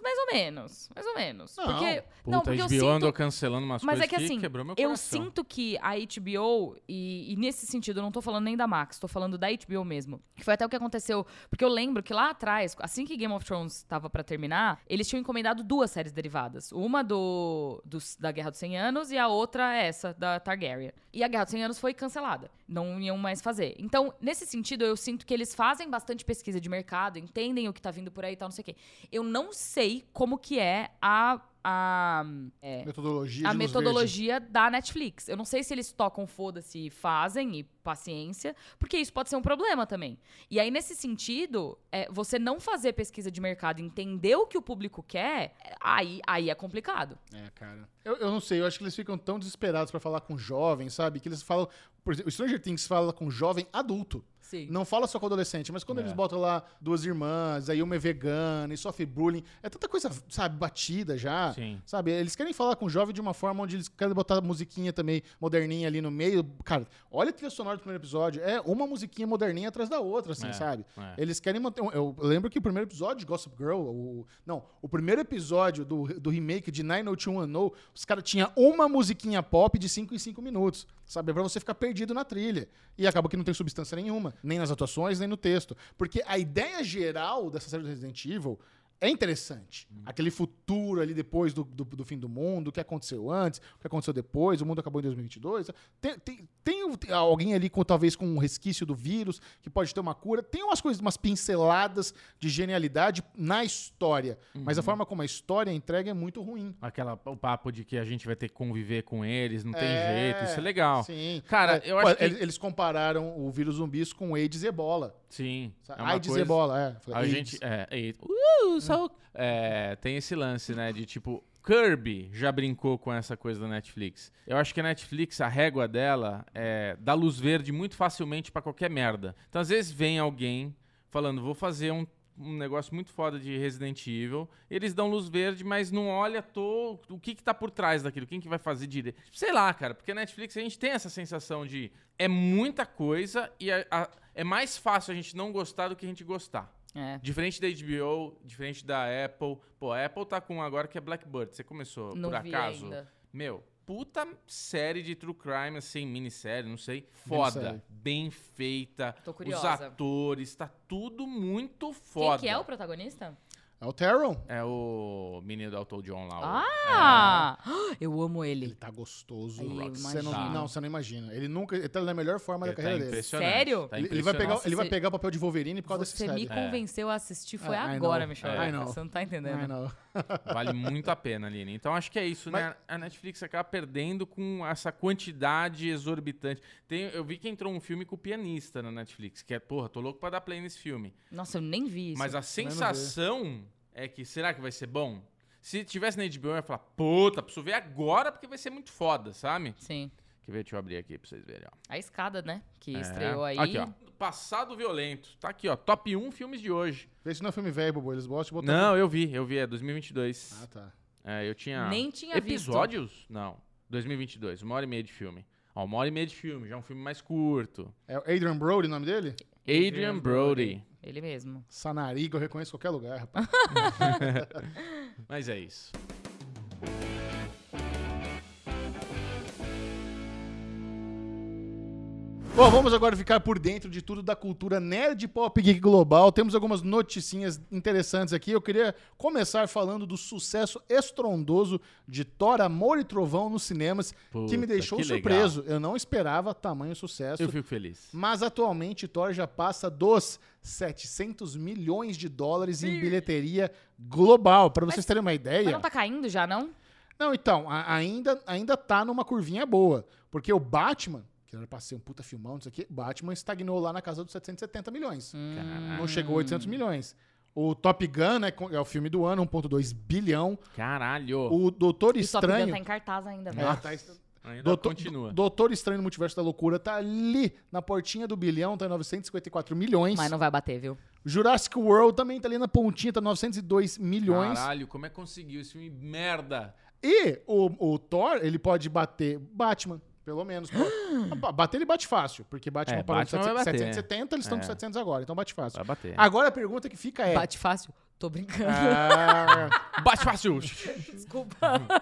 [SPEAKER 2] mais ou menos, mais ou menos.
[SPEAKER 1] Não.
[SPEAKER 2] Porque
[SPEAKER 3] Puta,
[SPEAKER 2] não,
[SPEAKER 3] a
[SPEAKER 2] porque eu
[SPEAKER 3] HBO
[SPEAKER 2] sinto
[SPEAKER 3] andou cancelando umas
[SPEAKER 2] Mas
[SPEAKER 3] coisas
[SPEAKER 2] é que assim,
[SPEAKER 3] quebrou meu
[SPEAKER 2] eu
[SPEAKER 3] coração.
[SPEAKER 2] sinto que a HBO, e, e nesse sentido, eu não tô falando nem da Max, tô falando da HBO mesmo. Que foi até o que aconteceu. Porque eu lembro que lá atrás, assim que Game of Thrones tava pra terminar, eles tinham encomendado duas séries derivadas. Uma do, dos- da Guerra dos 100 Anos e a outra essa, da Targaryen. E a Guerra dos 100 Anos foi cancelada. Não iam mais fazer. Então, nesse sentido, eu sinto que eles fazem bastante pesquisa de mercado, entendem o que tá vindo por aí e tal, não sei o quê. Eu não sei como que é a. a é,
[SPEAKER 1] Metodologia
[SPEAKER 2] a metodologia da Netflix. Eu não sei se eles tocam foda-se e fazem e paciência, porque isso pode ser um problema também. E aí, nesse sentido, é, você não fazer pesquisa de mercado, entender o que o público quer, aí, aí é complicado.
[SPEAKER 1] É, cara. Eu, eu não sei, eu acho que eles ficam tão desesperados pra falar com jovem, sabe? Que eles falam. Por exemplo, o Stranger Things fala com jovem adulto.
[SPEAKER 2] Sim.
[SPEAKER 1] Não fala só com adolescente, mas quando
[SPEAKER 3] É.
[SPEAKER 1] eles botam lá duas irmãs, aí uma é vegana e sofre bullying, é tanta coisa, sabe, batida já.
[SPEAKER 3] Sim.
[SPEAKER 1] Sabe, eles querem falar com jovem de uma forma onde eles querem botar musiquinha também moderninha ali no meio. Cara, olha a trilha sonora do primeiro episódio. É uma musiquinha moderninha atrás da outra, assim,
[SPEAKER 3] É,
[SPEAKER 1] sabe?
[SPEAKER 3] é.
[SPEAKER 1] Eles querem manter. um- Eu lembro que o primeiro episódio de Gossip Girl, o, não, o primeiro episódio do, do remake de 90210, os caras tinham uma musiquinha pop de 5 em 5 minutos, sabe? Pra você ficar perdido na trilha. E acaba que não tem substância nenhuma, nem nas atuações, nem no texto. Porque a ideia geral dessa série do Resident Evil é interessante. Aquele futuro ali depois do, do, do fim do mundo, o que aconteceu antes, o que aconteceu depois, o mundo acabou em 2022. Tem, tem, tem tem alguém ali com talvez com um resquício do vírus que pode ter uma cura. Tem umas coisas, umas pinceladas de genialidade na história. Mas a forma como a história é entregue é muito ruim.
[SPEAKER 3] Aquela, o papo de que a gente vai ter que conviver com eles, não tem
[SPEAKER 1] É,
[SPEAKER 3] jeito, isso é legal.
[SPEAKER 1] Sim.
[SPEAKER 3] Cara,
[SPEAKER 1] É,
[SPEAKER 3] eu acho que-
[SPEAKER 1] eles, eles compararam o vírus zumbis com AIDS e ebola.
[SPEAKER 3] Sim. É uma
[SPEAKER 1] AIDS
[SPEAKER 3] coisa-
[SPEAKER 1] ebola, é. Falei,
[SPEAKER 3] A
[SPEAKER 1] AIDS.
[SPEAKER 3] gente. É, é, uh, só- é, tem esse lance, né? De tipo. Kirby já brincou com essa coisa da Netflix. Eu acho que a Netflix, a régua dela é dá luz verde muito facilmente pra qualquer merda. Então, às vezes, vem alguém falando, vou fazer um, um negócio muito foda de Resident Evil. Eles dão luz verde, mas não olha tô, o que que tá por trás daquilo, quem que vai fazer direito. Sei lá, cara, porque a Netflix a gente tem essa sensação de é muita coisa e a- a- é mais fácil a gente não gostar do que a gente gostar.
[SPEAKER 2] É.
[SPEAKER 3] Diferente da HBO, diferente da Apple. Pô, a Apple tá com agora que é Blackbird. Você começou
[SPEAKER 2] Não
[SPEAKER 3] por acaso?
[SPEAKER 2] ainda.
[SPEAKER 3] Meu, puta série de true crime, assim, minissérie, não sei. Foda,
[SPEAKER 1] Minissérie.
[SPEAKER 3] bem feita.
[SPEAKER 2] Tô
[SPEAKER 3] Os
[SPEAKER 2] curiosa.
[SPEAKER 3] atores, tá tudo muito
[SPEAKER 2] Quem
[SPEAKER 3] foda.
[SPEAKER 2] que é o protagonista?
[SPEAKER 1] É o Taron.
[SPEAKER 3] É o menino do Elton John lá.
[SPEAKER 2] Ah! Eu amo
[SPEAKER 1] Ele
[SPEAKER 2] ele.
[SPEAKER 1] tá gostoso. Você não, não, você não imagina. Ele nunca. Ele tá na melhor forma
[SPEAKER 3] Ele
[SPEAKER 1] da
[SPEAKER 3] tá
[SPEAKER 1] carreira dele.
[SPEAKER 3] impressionante,
[SPEAKER 2] Sério?
[SPEAKER 3] tá
[SPEAKER 1] Ele, vai pegar, ele vai
[SPEAKER 2] Você-
[SPEAKER 1] pegar o papel de Wolverine por causa
[SPEAKER 2] Você
[SPEAKER 1] dessa
[SPEAKER 2] me
[SPEAKER 1] série.
[SPEAKER 2] convenceu a assistir, foi
[SPEAKER 1] É, I
[SPEAKER 2] agora,
[SPEAKER 1] know.
[SPEAKER 2] Michel.
[SPEAKER 1] I know.
[SPEAKER 2] Você não tá entendendo.
[SPEAKER 1] I know.
[SPEAKER 3] Vale muito a pena, Aline. Então acho que é isso, né? A Netflix acaba perdendo com essa quantidade exorbitante. Tem, eu vi que entrou um filme com o pianista na Netflix, que é, porra, tô louco pra dar play nesse filme.
[SPEAKER 2] Nossa, eu nem vi isso.
[SPEAKER 3] Mas a sensação é que, será que vai ser bom? Se tivesse na HBO, eu ia falar, puta, preciso ver agora porque vai ser muito foda, sabe?
[SPEAKER 2] Sim.
[SPEAKER 3] Quer ver? Deixa eu abrir aqui pra vocês verem, ó.
[SPEAKER 2] A escada, né? Que
[SPEAKER 3] É.
[SPEAKER 2] estreou aí.
[SPEAKER 3] Aqui, ó. Passado violento. Tá aqui, ó. Top 1 filmes de hoje.
[SPEAKER 1] Esse não é filme velho, Bobo. Eles gostam de botar.
[SPEAKER 3] Não, eu vi, eu vi. É 2022.
[SPEAKER 1] Ah, tá.
[SPEAKER 3] É, eu tinha.
[SPEAKER 2] Nem tinha visto.
[SPEAKER 3] Episódios? Não. 2022, uma hora e meia de filme. Ó, uma hora e meia de filme, já é um filme mais curto.
[SPEAKER 1] É o Adrian Brody o nome dele?
[SPEAKER 3] Adrian Brody.
[SPEAKER 2] Ele mesmo.
[SPEAKER 1] Sanariga, eu reconheço em qualquer lugar, rapaz.
[SPEAKER 3] Mas é isso.
[SPEAKER 1] Bom, vamos agora ficar por dentro de tudo da cultura nerd pop geek global. Temos algumas noticinhas interessantes aqui. Eu queria começar falando do sucesso estrondoso de Thor, Amor e Trovão nos cinemas, que me
[SPEAKER 3] Puta,
[SPEAKER 1] deixou
[SPEAKER 3] que legal.
[SPEAKER 1] surpreso. Eu não esperava tamanho sucesso.
[SPEAKER 3] Eu fico feliz.
[SPEAKER 1] Mas atualmente Thor já passa dos 700 milhões de dólares em bilheteria global. Para vocês terem uma
[SPEAKER 2] Mas
[SPEAKER 1] ideia.
[SPEAKER 2] não tá caindo já, não?
[SPEAKER 1] Não, então, a- ainda, ainda tá numa curvinha boa. Porque o Batman, que era pra ser um puta filmão, isso aqui, Batman estagnou lá na casa dos 770 milhões.
[SPEAKER 2] Hum.
[SPEAKER 1] Não chegou a 800 milhões. O Top Gun né, é o filme do ano, 1.2 bilhão.
[SPEAKER 3] Caralho.
[SPEAKER 1] O Doutor
[SPEAKER 2] E o Top Gun
[SPEAKER 1] Estranho...
[SPEAKER 2] tá em cartaz ainda,
[SPEAKER 1] É,
[SPEAKER 2] velho.
[SPEAKER 1] tá-
[SPEAKER 3] Ainda
[SPEAKER 1] Doutor,
[SPEAKER 3] continua.
[SPEAKER 1] Doutor Estranho no Multiverso da Loucura tá ali na portinha do bilhão, tá em 954 milhões.
[SPEAKER 2] Mas não vai bater, viu?
[SPEAKER 1] Jurassic World também tá ali na pontinha, tá 902 milhões.
[SPEAKER 3] Caralho, como é que conseguiu esse filme merda?
[SPEAKER 1] E o, o Thor, ele pode bater Batman, pelo menos. Ba- bater ele bate fácil, porque Batman
[SPEAKER 3] É,
[SPEAKER 1] parou
[SPEAKER 3] Batman
[SPEAKER 1] de
[SPEAKER 3] vai bater.
[SPEAKER 1] 770, eles estão
[SPEAKER 3] É.
[SPEAKER 1] com 700 agora, então bate fácil.
[SPEAKER 3] Vai bater.
[SPEAKER 1] Agora a pergunta que fica é...
[SPEAKER 2] Bate fácil? Tô brincando.
[SPEAKER 1] ah,
[SPEAKER 3] Bate fácil.
[SPEAKER 2] Desculpa.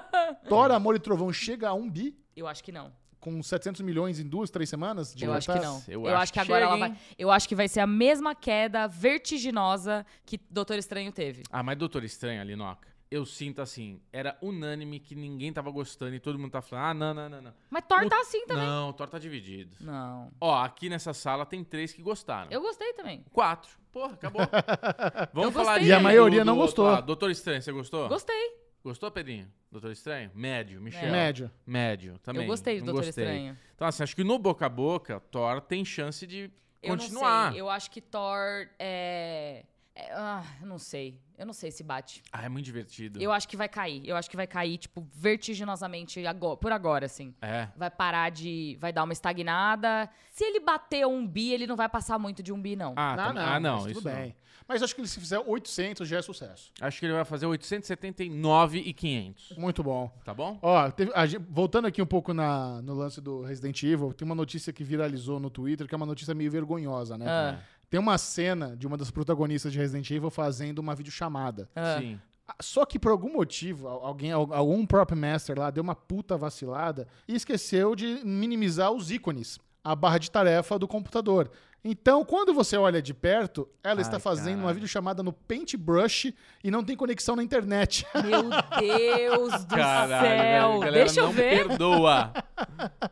[SPEAKER 1] Thor, Amor e Trovão chega a 1 bi,
[SPEAKER 2] Eu acho que não.
[SPEAKER 1] com 700 milhões em duas, três semanas de
[SPEAKER 2] Eu acho que não.
[SPEAKER 3] Eu
[SPEAKER 2] Eu,
[SPEAKER 3] acho
[SPEAKER 2] acho que
[SPEAKER 3] que
[SPEAKER 2] agora ela
[SPEAKER 3] chega,
[SPEAKER 2] vai.
[SPEAKER 3] hein?
[SPEAKER 2] Eu acho que vai ser a mesma queda vertiginosa que Doutor Estranho teve.
[SPEAKER 3] Ah, mas Doutor Estranho ali, Noca. Eu sinto assim, era unânime que ninguém tava gostando e todo mundo tá falando, ah, não, não, não, não.
[SPEAKER 2] Mas Thor
[SPEAKER 3] O-
[SPEAKER 2] tá assim também.
[SPEAKER 3] Não, Thor tá dividido.
[SPEAKER 2] Não.
[SPEAKER 3] Ó, aqui nessa sala tem três que gostaram.
[SPEAKER 2] Eu gostei também.
[SPEAKER 3] Quatro. Porra, acabou. Vamos
[SPEAKER 2] Eu
[SPEAKER 3] falar
[SPEAKER 2] gostei.
[SPEAKER 3] de
[SPEAKER 2] E a
[SPEAKER 1] maioria não gostou.
[SPEAKER 3] Ah, Doutor Estranho, você gostou?
[SPEAKER 2] Gostei.
[SPEAKER 3] Gostou, Pedrinho? Doutor Estranho? Médio, Michel.
[SPEAKER 1] Médio.
[SPEAKER 3] Médio, também.
[SPEAKER 2] eu gostei do
[SPEAKER 3] Não
[SPEAKER 2] Doutor
[SPEAKER 3] gostei.
[SPEAKER 2] Estranho.
[SPEAKER 3] Então, assim, acho que no boca a boca, Thor tem chance de
[SPEAKER 2] Eu
[SPEAKER 3] continuar.
[SPEAKER 2] não sei. Eu acho que Thor é. É- ah, eu não sei. Eu não sei se bate.
[SPEAKER 3] Ah, é muito divertido.
[SPEAKER 2] Eu acho que vai cair. Eu acho que vai cair, tipo, vertiginosamente agora, por agora, assim.
[SPEAKER 3] É.
[SPEAKER 2] Vai parar de. Vai dar uma estagnada. Se ele bater um bi, ele não vai passar muito de um bi, não.
[SPEAKER 3] Ah,
[SPEAKER 1] não,
[SPEAKER 3] tam-
[SPEAKER 1] não,
[SPEAKER 3] ah, não,
[SPEAKER 1] mas
[SPEAKER 3] isso
[SPEAKER 1] tudo
[SPEAKER 3] não.
[SPEAKER 1] bem. Mas acho que ele se fizer 800 já é sucesso.
[SPEAKER 3] Acho que ele vai fazer 879 e 500.
[SPEAKER 1] Muito bom.
[SPEAKER 3] Tá bom?
[SPEAKER 1] Ó, teve- gente- voltando aqui um pouco na, no lance do Resident Evil, tem uma notícia que viralizou no Twitter, que é uma notícia meio vergonhosa, né?
[SPEAKER 2] Ah.
[SPEAKER 1] Tem uma cena de uma das protagonistas de Resident Evil fazendo uma videochamada.
[SPEAKER 2] Ah.
[SPEAKER 3] Sim.
[SPEAKER 1] Ah, Só que por algum motivo, al- alguém, al- algum prop master lá deu uma puta vacilada e esqueceu de minimizar os ícones, a barra de tarefa do computador. Então, quando você olha de perto, ela está
[SPEAKER 3] Ai,
[SPEAKER 1] fazendo uma
[SPEAKER 3] caralho.
[SPEAKER 1] videochamada no Paintbrush e não tem conexão na internet.
[SPEAKER 2] Meu Deus do
[SPEAKER 3] Caralho,
[SPEAKER 2] céu.
[SPEAKER 3] velho,
[SPEAKER 2] Deixa eu ver.
[SPEAKER 3] perdoa.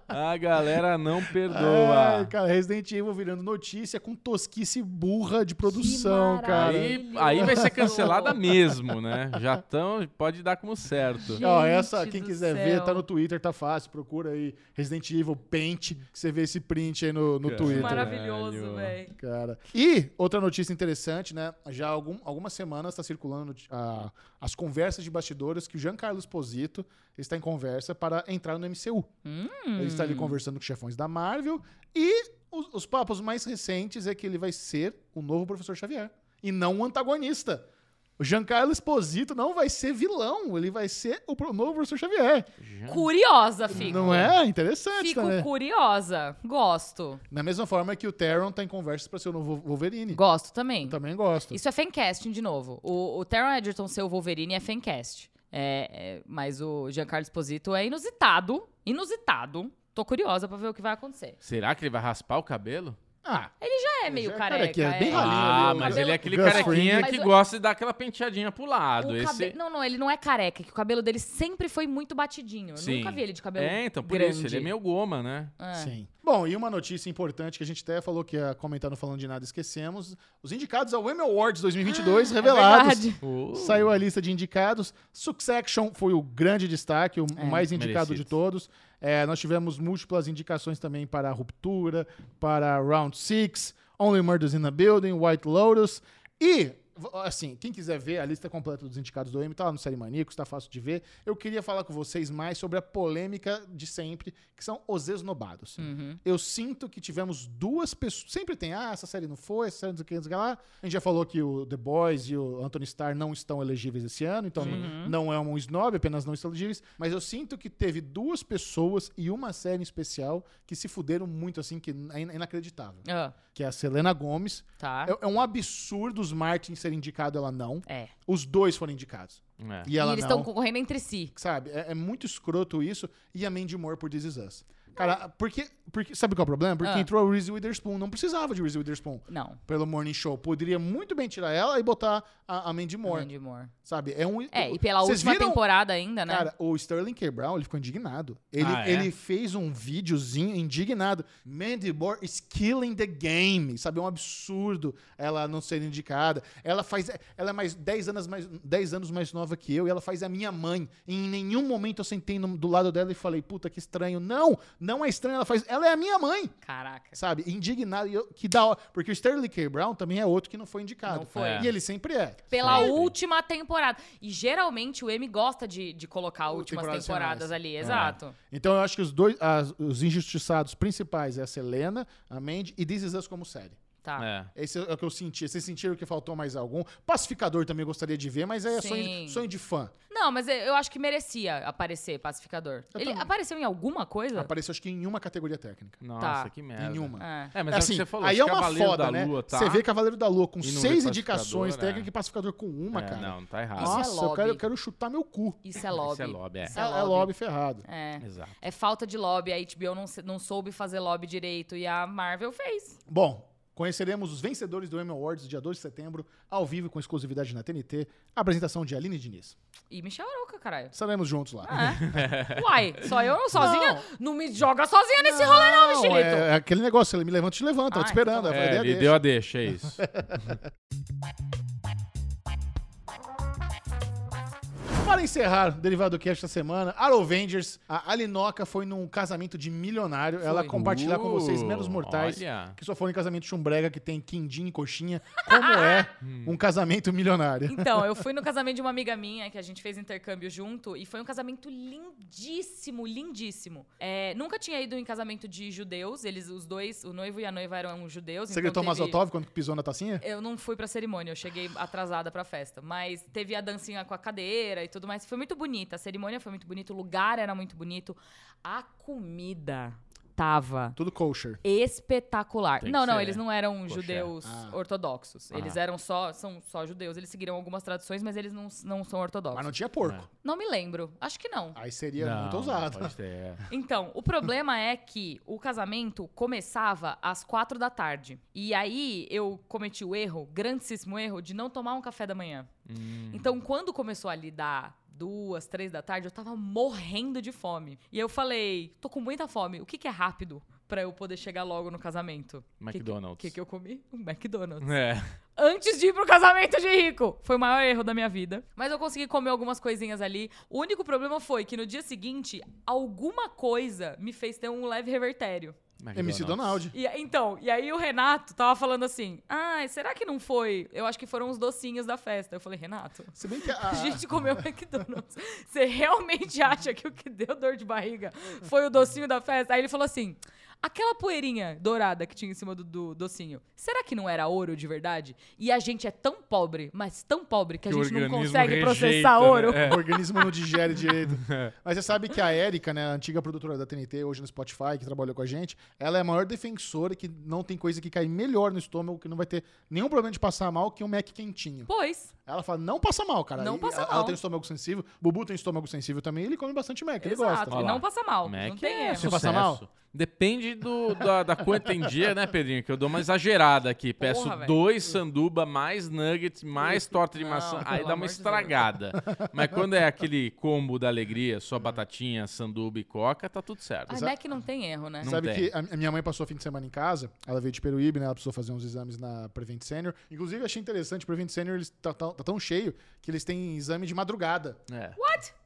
[SPEAKER 3] A galera não perdoa.
[SPEAKER 1] Ai, cara, Resident Evil virando notícia com tosquice burra de produção, cara.
[SPEAKER 3] Aí, aí vai ser cancelada mesmo, né? Já estão, pode dar como certo.
[SPEAKER 1] Ó, essa,
[SPEAKER 2] Gente
[SPEAKER 1] quem quiser
[SPEAKER 2] céu.
[SPEAKER 1] ver, tá no Twitter, tá fácil. Procura aí Resident Evil Paint, que você vê esse print aí no, no
[SPEAKER 3] Cara.
[SPEAKER 1] Twitter.
[SPEAKER 2] Maravilhoso, Velho.
[SPEAKER 1] Cara. E outra notícia interessante, né? Já há algum, algumas semanas está circulando ah, as conversas de bastidores que o Giancarlo Esposito está em conversa para entrar no MCU.
[SPEAKER 2] Hum.
[SPEAKER 1] Ele está ali conversando com chefões da Marvel e os, os papos mais recentes é que ele vai ser o novo Professor Xavier e não um antagonista. O Giancarlo Esposito não vai ser vilão, ele vai ser o novo Professor Xavier.
[SPEAKER 2] Curiosa, fico.
[SPEAKER 1] Não é? Interessante
[SPEAKER 2] Fico
[SPEAKER 1] também.
[SPEAKER 2] curiosa. Gosto.
[SPEAKER 1] Da mesma forma que o Taron tá em conversas para ser o novo Wolverine.
[SPEAKER 2] Gosto também.
[SPEAKER 1] Também gosto.
[SPEAKER 2] Isso é fancasting de novo. O, o Taron Egerton ser o Wolverine é fancast. É, é, mas o Giancarlo Esposito é inusitado. Inusitado. Tô curiosa pra ver o que vai acontecer.
[SPEAKER 3] Será que ele vai raspar o cabelo?
[SPEAKER 1] Ah,
[SPEAKER 2] Já é meio
[SPEAKER 1] já é
[SPEAKER 2] careca.
[SPEAKER 1] carequinha, é bem
[SPEAKER 2] é.
[SPEAKER 1] ralinho
[SPEAKER 3] Ah,
[SPEAKER 1] ali,
[SPEAKER 3] mas
[SPEAKER 1] cabelo-
[SPEAKER 3] ele é aquele
[SPEAKER 1] Gus
[SPEAKER 3] carequinha
[SPEAKER 2] Fring.
[SPEAKER 3] que
[SPEAKER 2] Mas
[SPEAKER 3] gosta de dar aquela penteadinha pro lado.
[SPEAKER 2] O
[SPEAKER 3] Esse...
[SPEAKER 2] cabe- Não, não, ele não é careca, que o cabelo dele sempre foi muito batidinho. Eu
[SPEAKER 3] Sim.
[SPEAKER 2] nunca vi ele de cabelo
[SPEAKER 3] É, então, por
[SPEAKER 2] grande.
[SPEAKER 3] isso, ele é meio goma, né?
[SPEAKER 2] É.
[SPEAKER 1] Sim. Bom, e uma notícia importante que a gente até falou que ia comentar no Falando de Nada, esquecemos. Os indicados ao Emmy Awards 2022
[SPEAKER 2] É
[SPEAKER 1] revelados.
[SPEAKER 2] verdade.
[SPEAKER 3] Uh.
[SPEAKER 1] Saiu a lista de indicados. Succession foi o grande destaque, o
[SPEAKER 2] É,
[SPEAKER 1] mais indicado
[SPEAKER 3] merecido.
[SPEAKER 1] de todos. É, nós tivemos múltiplas indicações também para Ruptura, para Round Six, Only Murders in the Building, White Lotus. E, assim, quem quiser ver a lista completa dos indicados do Emmy, tá lá no Série Maníacos, tá fácil de ver. Eu queria falar com vocês mais sobre a polêmica de sempre, que são os esnobados.
[SPEAKER 2] Uhum.
[SPEAKER 1] Eu sinto que tivemos duas pessoas. Sempre tem, ah, essa série não foi, essa série não sei o que, lá. A gente já falou que o The Boys e o Anthony Starr não estão elegíveis esse ano, então
[SPEAKER 2] Uhum.
[SPEAKER 1] não é um snob, apenas não estão elegíveis. Mas eu sinto que teve duas pessoas e uma série em especial que se fuderam muito, assim, que é in- inacreditável.
[SPEAKER 2] Ah,
[SPEAKER 1] Que é a Selena Gomes.
[SPEAKER 2] tá.
[SPEAKER 1] É, é um absurdo os Martin serem indicados, ela não.
[SPEAKER 2] É.
[SPEAKER 1] Os dois foram indicados.
[SPEAKER 3] É.
[SPEAKER 1] E ela
[SPEAKER 2] e eles
[SPEAKER 1] não.
[SPEAKER 2] estão concorrendo entre si.
[SPEAKER 1] Sabe? É, é muito escroto isso. E a Mandy Moore por This Is Us. Cara, porque, porque. Sabe qual é o problema? Porque
[SPEAKER 2] Ah.
[SPEAKER 1] entrou a Reese Witherspoon. Não precisava de Reese Witherspoon
[SPEAKER 2] Não.
[SPEAKER 1] pelo Morning Show. Poderia muito bem tirar ela e botar a, a Mandy Moore.
[SPEAKER 2] Mandy Moore.
[SPEAKER 1] Sabe? É um.
[SPEAKER 2] É, e pela última
[SPEAKER 1] viram-
[SPEAKER 2] temporada ainda, né?
[SPEAKER 1] Cara, o Sterling K. Brown, ele ficou indignado. Ele,
[SPEAKER 3] Ah, é?
[SPEAKER 1] ele fez um videozinho indignado. Mandy Moore is killing the game. Sabe? É um absurdo ela não ser indicada. Ela faz. Ela é mais 10 anos mais, 10 anos mais nova que eu e ela faz a minha mãe. Em nenhum momento eu sentei no- do lado dela e falei, puta, que estranho. Não, não é estranho. Ela faz. Ela é a minha mãe.
[SPEAKER 2] Caraca.
[SPEAKER 1] Sabe? Indignado. E eu- que da hora. Porque o Sterling K. Brown também é outro que não foi indicado.
[SPEAKER 2] Não foi.
[SPEAKER 1] E ele sempre é.
[SPEAKER 2] Pela
[SPEAKER 3] Sempre.
[SPEAKER 2] última temporada. E geralmente o M gosta de, de colocar últimas
[SPEAKER 1] Temporadas
[SPEAKER 2] temporadas ali. Exato.
[SPEAKER 1] Então eu acho que os dois, as- os injustiçados principais é a Selena, a Mandy e This Is Us como série.
[SPEAKER 2] Tá.
[SPEAKER 3] É.
[SPEAKER 1] Esse é o que eu senti. Vocês sentiram que faltou mais algum? Pacificador também gostaria de ver, mas é sonho,
[SPEAKER 2] Sim.
[SPEAKER 1] sonho de fã.
[SPEAKER 2] Não, mas eu- eu acho que merecia aparecer Pacificador.
[SPEAKER 1] Eu
[SPEAKER 2] Ele
[SPEAKER 1] também.
[SPEAKER 2] apareceu em alguma coisa?
[SPEAKER 1] Apareceu acho que em uma categoria técnica.
[SPEAKER 3] Nossa,
[SPEAKER 2] Tá.
[SPEAKER 3] que merda.
[SPEAKER 1] Nenhuma.
[SPEAKER 2] É.
[SPEAKER 3] É, mas
[SPEAKER 1] É
[SPEAKER 3] é,
[SPEAKER 1] assim,
[SPEAKER 3] o que você falou.
[SPEAKER 1] aí é uma
[SPEAKER 3] Cavaleiro
[SPEAKER 1] foda,
[SPEAKER 3] da
[SPEAKER 1] né?
[SPEAKER 3] Lua, tá?
[SPEAKER 1] Você vê Cavaleiro da Lua com seis indicações
[SPEAKER 3] é.
[SPEAKER 1] técnicas e pacificador com uma,
[SPEAKER 3] É,
[SPEAKER 1] cara.
[SPEAKER 3] Não, tá errado.
[SPEAKER 2] Isso é
[SPEAKER 1] Nossa, eu quero, eu
[SPEAKER 2] lobby.
[SPEAKER 1] quero chutar meu cu.
[SPEAKER 2] Isso é lobby.
[SPEAKER 3] Isso é lobby, é.
[SPEAKER 2] Isso
[SPEAKER 1] É, é lobby ferrado.
[SPEAKER 2] É.
[SPEAKER 3] Exato.
[SPEAKER 2] É falta de lobby. A HBO não, não soube fazer lobby direito e a Marvel fez.
[SPEAKER 1] Bom, conheceremos os vencedores do Emmy Awards dia 2 de setembro, ao vivo com exclusividade na TNT. Apresentação de Aline Diniz.
[SPEAKER 2] E Michel Arouca, caralho.
[SPEAKER 1] Estaremos juntos lá.
[SPEAKER 2] É. Uai, só eu sozinha? Não, me joga sozinha nesse rolê, não, Michelito.
[SPEAKER 1] é, é aquele negócio, ele me levanta e te levanta,
[SPEAKER 2] Ah,
[SPEAKER 1] te esperando.
[SPEAKER 2] então
[SPEAKER 1] a
[SPEAKER 3] É,
[SPEAKER 1] ideia
[SPEAKER 3] ele
[SPEAKER 1] deixa.
[SPEAKER 3] deu a deixa, é isso.
[SPEAKER 1] Para encerrar o Derivado Cast esta semana, Arovengers, a Alinoca foi num casamento de milionário. Ela compartilhar com vocês, menos mortais,
[SPEAKER 3] Olha.
[SPEAKER 1] que só foram em casamento chumbrega, que tem quindim e coxinha, como é um casamento milionário.
[SPEAKER 2] Então, eu fui no casamento de uma amiga minha, que a gente fez intercâmbio junto, e foi um casamento lindíssimo, lindíssimo. É, nunca tinha ido em casamento de judeus, eles, os dois, o noivo e a noiva eram judeus.
[SPEAKER 1] Você
[SPEAKER 2] então
[SPEAKER 1] gritou
[SPEAKER 2] teve-
[SPEAKER 1] Mazotov quando pisou na tacinha?
[SPEAKER 2] Eu não fui pra cerimônia, eu cheguei atrasada pra festa. Mas teve a dancinha com a cadeira e tudo mais. Foi muito bonita. A cerimônia foi muito bonita, o lugar era muito bonito. A comida tava
[SPEAKER 1] Tudo kosher.
[SPEAKER 2] espetacular.
[SPEAKER 3] Tem
[SPEAKER 2] não, não,
[SPEAKER 3] ser
[SPEAKER 2] eles não eram
[SPEAKER 3] kosher.
[SPEAKER 2] judeus
[SPEAKER 1] Ah.
[SPEAKER 2] ortodoxos. Eles
[SPEAKER 3] Ah.
[SPEAKER 2] eram só, são só judeus. Eles seguiram algumas tradições, mas eles não, não são ortodoxos.
[SPEAKER 1] Mas não
[SPEAKER 2] Não,
[SPEAKER 1] tinha porco.
[SPEAKER 2] me lembro. Acho que não.
[SPEAKER 1] Aí seria
[SPEAKER 3] Não,
[SPEAKER 1] muito ousado.
[SPEAKER 3] é.
[SPEAKER 2] Então, o problema é que o casamento começava às quatro da tarde. E aí eu cometi o erro, grandíssimo erro, de não tomar um café da manhã.
[SPEAKER 3] Hum.
[SPEAKER 2] Então, quando começou ali dar duas, três da tarde, eu tava morrendo de fome. E eu falei, tô com muita fome, o que, que é rápido pra eu poder chegar logo no casamento? O
[SPEAKER 3] McDonald's.
[SPEAKER 2] que, que, que eu comi? Um McDonald's
[SPEAKER 3] É.
[SPEAKER 2] antes de ir pro casamento de rico. Foi o maior erro da minha vida. Mas eu consegui comer algumas coisinhas ali. O único problema foi que no dia seguinte, alguma coisa me fez ter um leve revertério.
[SPEAKER 1] MC Donald.
[SPEAKER 2] E, então, e aí o Renato tava falando assim: ai, será que não foi? Eu acho que foram os docinhos da festa. Eu falei, Renato.
[SPEAKER 1] Se bem que a,
[SPEAKER 2] A gente comeu McDonald's. Você realmente acha que o que deu dor de barriga foi o docinho da festa? Aí ele falou assim: aquela poeirinha dourada que tinha em cima do, do docinho, será que não era ouro de verdade? E a gente é tão pobre, mas tão pobre, que a
[SPEAKER 3] Que o
[SPEAKER 2] gente não consegue
[SPEAKER 3] rejeita,
[SPEAKER 2] processar
[SPEAKER 3] né?
[SPEAKER 2] ouro.
[SPEAKER 3] É.
[SPEAKER 1] o organismo não digere direito. Mas você sabe que a Erika, né, a antiga produtora da TNT, hoje no Spotify, que trabalhou com a gente, ela é a maior defensora que não tem coisa que cai melhor no estômago, que não vai ter nenhum problema de passar mal que um Mac quentinho.
[SPEAKER 2] Pois.
[SPEAKER 1] Ela fala, não passa mal, cara.
[SPEAKER 2] Não
[SPEAKER 1] E
[SPEAKER 2] passa
[SPEAKER 1] ela,
[SPEAKER 2] mal.
[SPEAKER 1] Ela tem estômago sensível, Bubu tem estômago sensível também, ele come bastante Mac, ele gosta.
[SPEAKER 2] Exato.
[SPEAKER 3] Olha
[SPEAKER 2] E
[SPEAKER 3] lá.
[SPEAKER 2] não passa mal.
[SPEAKER 3] Mac
[SPEAKER 2] não tem
[SPEAKER 3] é
[SPEAKER 2] erro.
[SPEAKER 1] Você passa mal?
[SPEAKER 3] Depende do, da, da quanta em dia, né, Pedrinho? Que eu dou uma exagerada aqui. Peço
[SPEAKER 2] velho.
[SPEAKER 3] dois sanduba, mais nuggets, mais torta de
[SPEAKER 2] Não,
[SPEAKER 3] maçã. Aí dá uma estragada. Mas quando é aquele combo da alegria, só batatinha, sanduba e coca, tá tudo certo.
[SPEAKER 2] A Mac não tem erro, né?
[SPEAKER 3] Não
[SPEAKER 1] Sabe
[SPEAKER 3] tem.
[SPEAKER 1] que a a minha mãe passou o fim de semana em casa, ela veio de Peruíbe, né? Ela precisou fazer uns exames na Prevent Senior. Inclusive, achei interessante, Prevent Senior eles tá, tá- tá tão cheio que eles têm exame de madrugada.
[SPEAKER 3] É.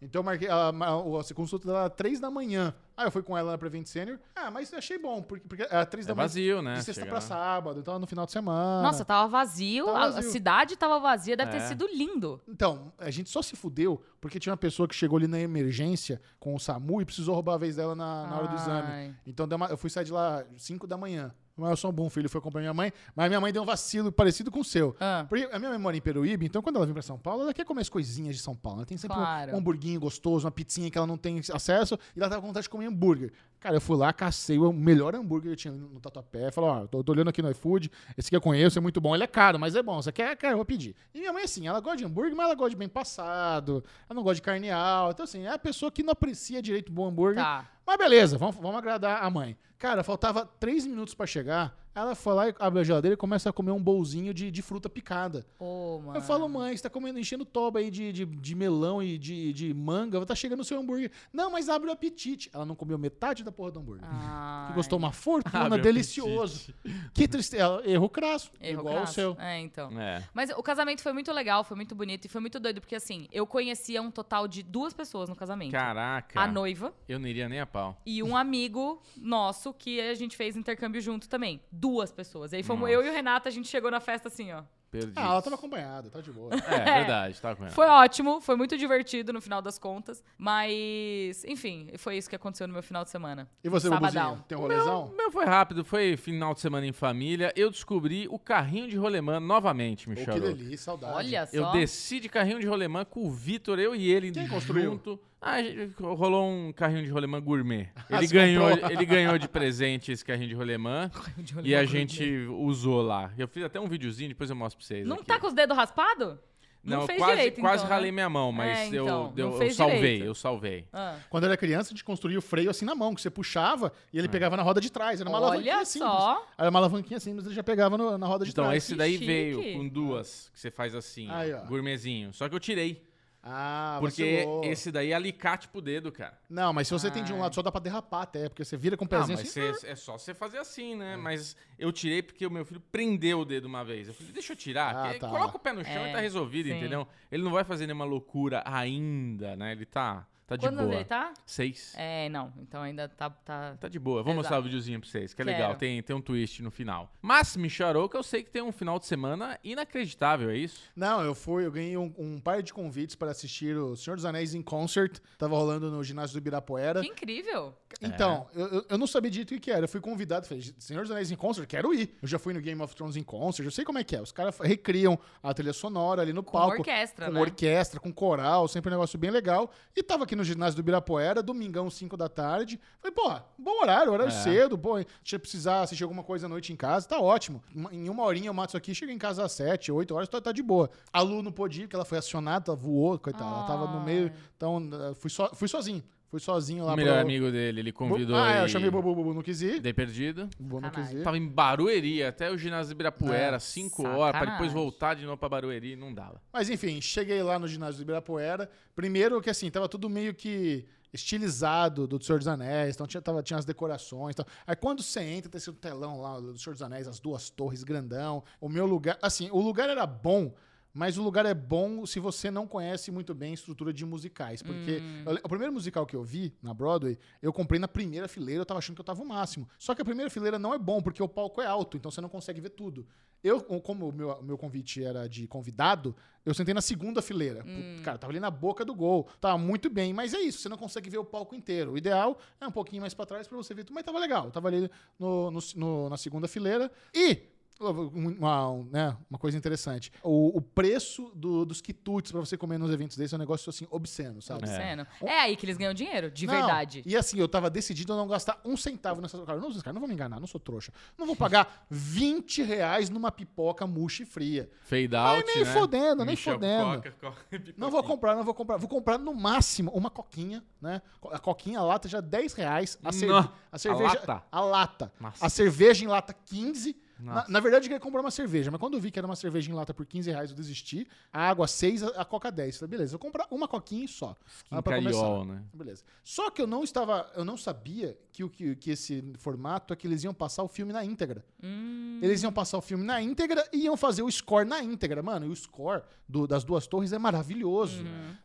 [SPEAKER 1] Então eu marquei a, a, a consulta dela às 3 da manhã. Aí eu fui com ela na Prevent Senior. Ah, mas achei bom, porque, porque era 3
[SPEAKER 3] É
[SPEAKER 1] da manhã.
[SPEAKER 3] vazio, né?
[SPEAKER 1] De sexta
[SPEAKER 3] Chega
[SPEAKER 1] pra
[SPEAKER 3] lá.
[SPEAKER 1] sábado, então no final de semana.
[SPEAKER 2] Nossa, tava vazio,
[SPEAKER 1] Tava
[SPEAKER 2] a- A,
[SPEAKER 1] vazio.
[SPEAKER 2] cidade tava vazia, deve ter
[SPEAKER 3] É.
[SPEAKER 2] sido lindo.
[SPEAKER 1] Então, a gente só se fudeu porque tinha uma pessoa que chegou ali na emergência com o SAMU e precisou roubar a vez dela na, na hora do exame.
[SPEAKER 2] Ai.
[SPEAKER 1] Então deu uma- eu fui sair de lá 5 da manhã. Mas eu sou um bom filho, foi acompanhar minha mãe. Mas minha mãe deu um vacilo parecido com o seu.
[SPEAKER 2] Ah.
[SPEAKER 1] Porque a minha mãe mora em Peruíbe, então quando ela vem pra São Paulo, ela quer comer as coisinhas de São Paulo. Ela tem sempre um-
[SPEAKER 2] Claro.
[SPEAKER 1] um hamburguinho gostoso, uma pizzinha que ela não tem acesso, e ela tava com vontade de comer hambúrguer. Cara, eu fui lá, cacei o melhor hambúrguer que tinha no Tatuapé. Falei, ó, tô, tô olhando aqui no iFood, esse que eu conheço é muito bom. Ele é caro, mas é bom. Você quer? Cara, eu vou pedir. E minha mãe, assim, ela gosta de hambúrguer, mas ela gosta de bem passado. Ela não gosta de carne alta. Então, assim, é a pessoa que não aprecia direito o bom hambúrguer.
[SPEAKER 2] Tá.
[SPEAKER 1] Mas beleza, vamos, vamos agradar a mãe. Cara, faltava três minutos pra chegar. Ela foi lá e abre a geladeira e começa a comer um bolzinho de, de fruta picada.
[SPEAKER 2] Ô, mano.
[SPEAKER 1] Eu falo, mãe, você tá comendo, enchendo toba aí de, de, de melão e de, de manga, tá chegando o seu hambúrguer. Não, mas abre o apetite. Ela não comeu metade da porra do hambúrguer.
[SPEAKER 2] Ai.
[SPEAKER 1] Que gostou uma fortuna,
[SPEAKER 3] Abre o
[SPEAKER 1] delicioso. Que tristeza. Erro crasso.
[SPEAKER 2] Erro
[SPEAKER 1] igual o
[SPEAKER 2] crasso.
[SPEAKER 1] seu.
[SPEAKER 2] É, então.
[SPEAKER 3] É.
[SPEAKER 2] Mas o casamento foi muito legal, foi muito bonito e foi muito doido, porque assim, eu conhecia um total de duas pessoas no casamento.
[SPEAKER 3] Caraca.
[SPEAKER 2] A noiva
[SPEAKER 3] Eu não iria nem a pau.
[SPEAKER 2] e um amigo nosso que a gente fez intercâmbio junto também. Duas pessoas. E aí fomos
[SPEAKER 3] Nossa.
[SPEAKER 2] eu e o Renato, a gente chegou na festa assim, ó.
[SPEAKER 3] Perdi.
[SPEAKER 1] Ah, ela tava acompanhada, tá de boa.
[SPEAKER 3] É, verdade, tá com ela.
[SPEAKER 2] Foi ótimo, foi muito divertido no final das contas. Mas, enfim, foi isso que aconteceu no meu final de semana.
[SPEAKER 1] E você,
[SPEAKER 2] Sabadão.
[SPEAKER 1] Bubuzinho? Tem um rolezão?
[SPEAKER 3] O meu foi rápido, foi final de semana em família. Eu descobri o carrinho de rolemã novamente,
[SPEAKER 1] Pô, que
[SPEAKER 3] Michel.
[SPEAKER 1] delícia, saudade.
[SPEAKER 2] Olha só.
[SPEAKER 3] Eu desci de carrinho de rolemã com o Vitor, eu e ele
[SPEAKER 1] Quem construiu?
[SPEAKER 3] Ah, rolou um carrinho de rolemã gourmet.
[SPEAKER 1] Ah,
[SPEAKER 3] Ele ganhou, ele ganhou de presente esse carrinho de rolemã
[SPEAKER 2] De
[SPEAKER 3] e
[SPEAKER 2] rolemã
[SPEAKER 3] a
[SPEAKER 2] gourmet.
[SPEAKER 3] gente usou lá. Eu fiz até um videozinho, depois eu mostro pra vocês.
[SPEAKER 2] Não
[SPEAKER 3] aqui.
[SPEAKER 2] tá com os dedos raspados?
[SPEAKER 3] Não,
[SPEAKER 2] fez
[SPEAKER 3] quase,
[SPEAKER 2] direito,
[SPEAKER 3] quase
[SPEAKER 2] então,
[SPEAKER 3] ralei
[SPEAKER 2] né?
[SPEAKER 3] minha mão, mas
[SPEAKER 2] É,
[SPEAKER 3] eu,
[SPEAKER 2] então, não
[SPEAKER 3] eu
[SPEAKER 2] fez
[SPEAKER 3] salvei,
[SPEAKER 2] direito.
[SPEAKER 3] eu salvei.
[SPEAKER 2] Ah.
[SPEAKER 1] Quando eu era criança, a gente construía o freio assim na mão, que você puxava e ele pegava na roda de trás. Era uma alavanquinha
[SPEAKER 2] Olha
[SPEAKER 1] simples.
[SPEAKER 2] só.
[SPEAKER 1] Era uma alavanquinha simples, ele já pegava no- na roda de
[SPEAKER 3] Então,
[SPEAKER 1] trás.
[SPEAKER 3] esse daí
[SPEAKER 2] Que
[SPEAKER 3] veio
[SPEAKER 2] chique.
[SPEAKER 3] com duas, que você faz assim,
[SPEAKER 1] Aí,
[SPEAKER 3] ó. gourmetzinho. Só que eu tirei,
[SPEAKER 1] Ah,
[SPEAKER 3] porque
[SPEAKER 1] vacilou.
[SPEAKER 3] esse daí é alicate pro dedo, cara.
[SPEAKER 1] Não, mas se você tem de um
[SPEAKER 2] Ai.
[SPEAKER 1] lado só dá pra derrapar até, porque você vira com o
[SPEAKER 3] Ah,
[SPEAKER 1] pezinho
[SPEAKER 3] mas
[SPEAKER 1] assim.
[SPEAKER 3] cê- é só você fazer assim, né? Mas eu tirei porque o meu filho prendeu o dedo uma vez. Eu falei, deixa eu tirar.
[SPEAKER 1] Ah, tá.
[SPEAKER 3] Coloca o pé no chão
[SPEAKER 2] É,
[SPEAKER 3] e tá resolvido,
[SPEAKER 2] sim.
[SPEAKER 3] entendeu? Ele não vai fazer nenhuma loucura ainda, né? Ele tá, tá de
[SPEAKER 2] Quantos anos
[SPEAKER 3] boa.
[SPEAKER 2] ele tá?
[SPEAKER 3] Seis.
[SPEAKER 2] É, não. Então ainda tá. tá...
[SPEAKER 3] Tá de boa. Vou
[SPEAKER 2] Exato.
[SPEAKER 3] mostrar o videozinho pra vocês, que é
[SPEAKER 2] Quero.
[SPEAKER 3] legal. Tem, tem um twist no final. Mas, Micharou, que eu sei que tem um final de semana inacreditável, é isso?
[SPEAKER 1] Não, eu fui, eu ganhei um, um par de convites para assistir o Senhor dos Anéis em concert. Tava rolando no ginásio do Ibirapuera.
[SPEAKER 2] Que incrível.
[SPEAKER 1] Então, eu, eu- eu não sabia dito o que era. Eu fui convidado, falei, Senhor dos Anéis em concert, quero ir. Eu já fui no Game of Thrones em concert, eu sei como é que é. Os caras recriam a trilha sonora ali no
[SPEAKER 2] Com
[SPEAKER 1] palco.
[SPEAKER 2] orquestra,
[SPEAKER 1] com
[SPEAKER 2] né?
[SPEAKER 1] orquestra, com coral, sempre um negócio bem legal. E tava aqui no ginásio do Ibirapuera, domingão, 5 da tarde. Falei, pô, bom horário, horário
[SPEAKER 3] É.
[SPEAKER 1] cedo, pô, se precisar assistir alguma coisa à noite em casa, tá ótimo. Em uma horinha eu mato isso aqui, chego em casa às 7, 8 horas, tá, tá de boa. A Lu não pôde ir, porque ela foi acionada, voou, coitada, ela tava no meio, então uh, fui, so, fui sozinho. Fui sozinho lá
[SPEAKER 3] o melhor
[SPEAKER 1] pro-
[SPEAKER 3] amigo dele, ele convidou
[SPEAKER 1] Ah, é, eu
[SPEAKER 3] e-
[SPEAKER 1] chamei o Bubu, Bubu não quis ir.
[SPEAKER 3] Dei perdido.
[SPEAKER 1] Bubu não quis
[SPEAKER 2] Sacanagem.
[SPEAKER 1] ir.
[SPEAKER 3] Tava em Barueri, até o ginásio de Ibirapuera,
[SPEAKER 1] É.
[SPEAKER 3] 5 horas, pra depois
[SPEAKER 2] Sacanagem.
[SPEAKER 3] voltar de novo pra Barueri, não dava.
[SPEAKER 1] Mas enfim, cheguei lá no ginásio do Ibirapuera. Primeiro que assim, tava tudo meio que estilizado do Senhor dos Anéis, então tinha, tava, tinha as decorações e tal. Aí quando você entra, tem esse telão lá do Senhor dos Anéis, as duas torres grandão. O meu lugar, assim, o lugar era bom, mas o lugar é bom se você não conhece muito bem a estrutura de musicais. Porque eu- o primeiro musical que eu vi na Broadway, eu comprei na primeira fileira, eu tava achando que eu tava o máximo. Só que a primeira fileira não é bom, porque o palco é alto, então você não consegue ver tudo. Eu, como o meu, meu convite era de convidado, eu sentei na segunda fileira. Pô, Cara, tava ali na boca do gol. Tava muito bem, mas é isso, você não consegue ver o palco inteiro. O ideal é um pouquinho mais pra trás pra você ver tudo, mas tava legal. Tava ali no, no- no- na segunda fileira. E uma, um, né, uma coisa interessante. O, o preço do- dos quitutes pra você comer nos eventos desses é um negócio assim obsceno, sabe?
[SPEAKER 2] Obsceno. É. aí que eles ganham dinheiro, de
[SPEAKER 1] Não,
[SPEAKER 2] verdade.
[SPEAKER 1] E assim, eu tava decidido a não gastar um centavo nessas cara, não, cara, não vou me enganar, não sou trouxa. Não vou pagar 20 reais numa pipoca murcha e fria.
[SPEAKER 3] Fade out,
[SPEAKER 1] nem
[SPEAKER 3] né?
[SPEAKER 1] fodendo, nem
[SPEAKER 3] Michel
[SPEAKER 1] fodendo.
[SPEAKER 3] Coca, Coca,
[SPEAKER 1] Não vou comprar, não vou comprar. Vou comprar no máximo uma coquinha, né? A coquinha, a lata já 10 reais. A, cerve- a cerveja.
[SPEAKER 3] lata?
[SPEAKER 1] A lata.
[SPEAKER 3] Nossa.
[SPEAKER 1] A cerveja em lata 15. Na, na verdade, eu queria comprar uma cerveja, mas quando eu vi que era uma cerveja em lata por 15 reais, eu desisti. A água 6, a, a coca 10. Falei, beleza, eu vou comprar uma coquinha e só. Ah, pra
[SPEAKER 3] Cariol, né?
[SPEAKER 1] Beleza. Só que eu não estava, eu não sabia que, o que, que esse formato é que eles iam passar o filme na íntegra.
[SPEAKER 2] Hum,
[SPEAKER 1] Eles iam passar o filme na íntegra e iam fazer o score na íntegra. Mano, e o score do- das duas torres é maravilhoso. Dan,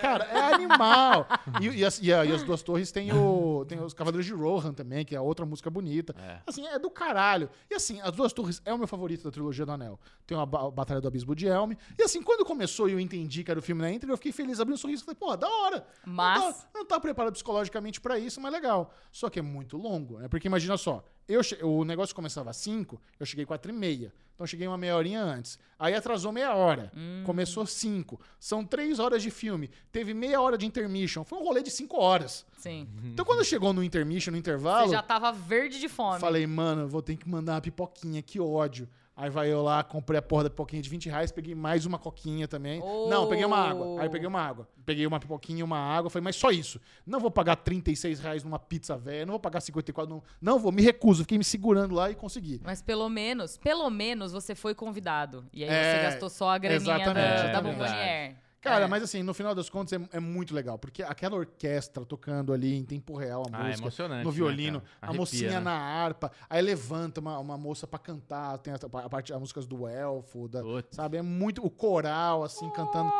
[SPEAKER 1] Cara, é animal. e, e as, e a- e as duas torres tem, o, tem os Cavaleiros de Rohan também, que é outra música bonita.
[SPEAKER 3] É.
[SPEAKER 1] Assim, é do caralho. E assim, as duas torres é o meu favorito da trilogia do Anel. Tem a, ba- a Batalha do Abismo de Helm. E assim, quando começou e eu entendi que era o filme na íntegra, eu fiquei feliz, abri um sorriso. Falei, pô, da hora.
[SPEAKER 2] Mas-
[SPEAKER 1] Não tá, não tá preparado psicologicamente pra isso, mas legal. Só que é muito longo, né? Porque imagina só, Eu o negócio começava às 5, eu cheguei 4 e meia. Então eu cheguei uma meia horinha antes. Aí atrasou meia hora.
[SPEAKER 2] Hum.
[SPEAKER 1] Começou 5. São 3 horas de filme. Teve meia hora de intermission. Foi um rolê de 5 horas.
[SPEAKER 2] Sim.
[SPEAKER 1] Então quando chegou no intermission, no intervalo,
[SPEAKER 2] Você já tava verde de fome.
[SPEAKER 1] falei, mano, vou ter que mandar uma pipoquinha, que ódio. Aí vai eu lá, comprei a porra da pipoquinha de 20 reais, peguei mais uma coquinha também.
[SPEAKER 2] Oh.
[SPEAKER 1] Não, peguei uma água. Aí peguei uma água. Peguei uma pipoquinha e uma água. Falei, mas só isso. Não vou pagar 36 reais numa pizza velha, não vou pagar 54. Não, não vou, me recuso. Fiquei me segurando lá e consegui.
[SPEAKER 2] Mas pelo menos, pelo menos você foi convidado. E aí
[SPEAKER 1] É,
[SPEAKER 2] você gastou só a graninha
[SPEAKER 1] exatamente,
[SPEAKER 2] da, da bombonier.
[SPEAKER 1] Cara,
[SPEAKER 2] É.
[SPEAKER 1] mas assim, no final das contas é, é muito legal, porque aquela orquestra tocando ali em tempo real a
[SPEAKER 3] Ah, é
[SPEAKER 1] música, no
[SPEAKER 3] né,
[SPEAKER 1] violino, a
[SPEAKER 3] Arrepia,
[SPEAKER 1] mocinha
[SPEAKER 3] né?
[SPEAKER 1] na harpa, aí levanta uma, uma moça pra cantar, tem a, a parte as músicas do elfo, da, sabe? É muito o coral assim cantando.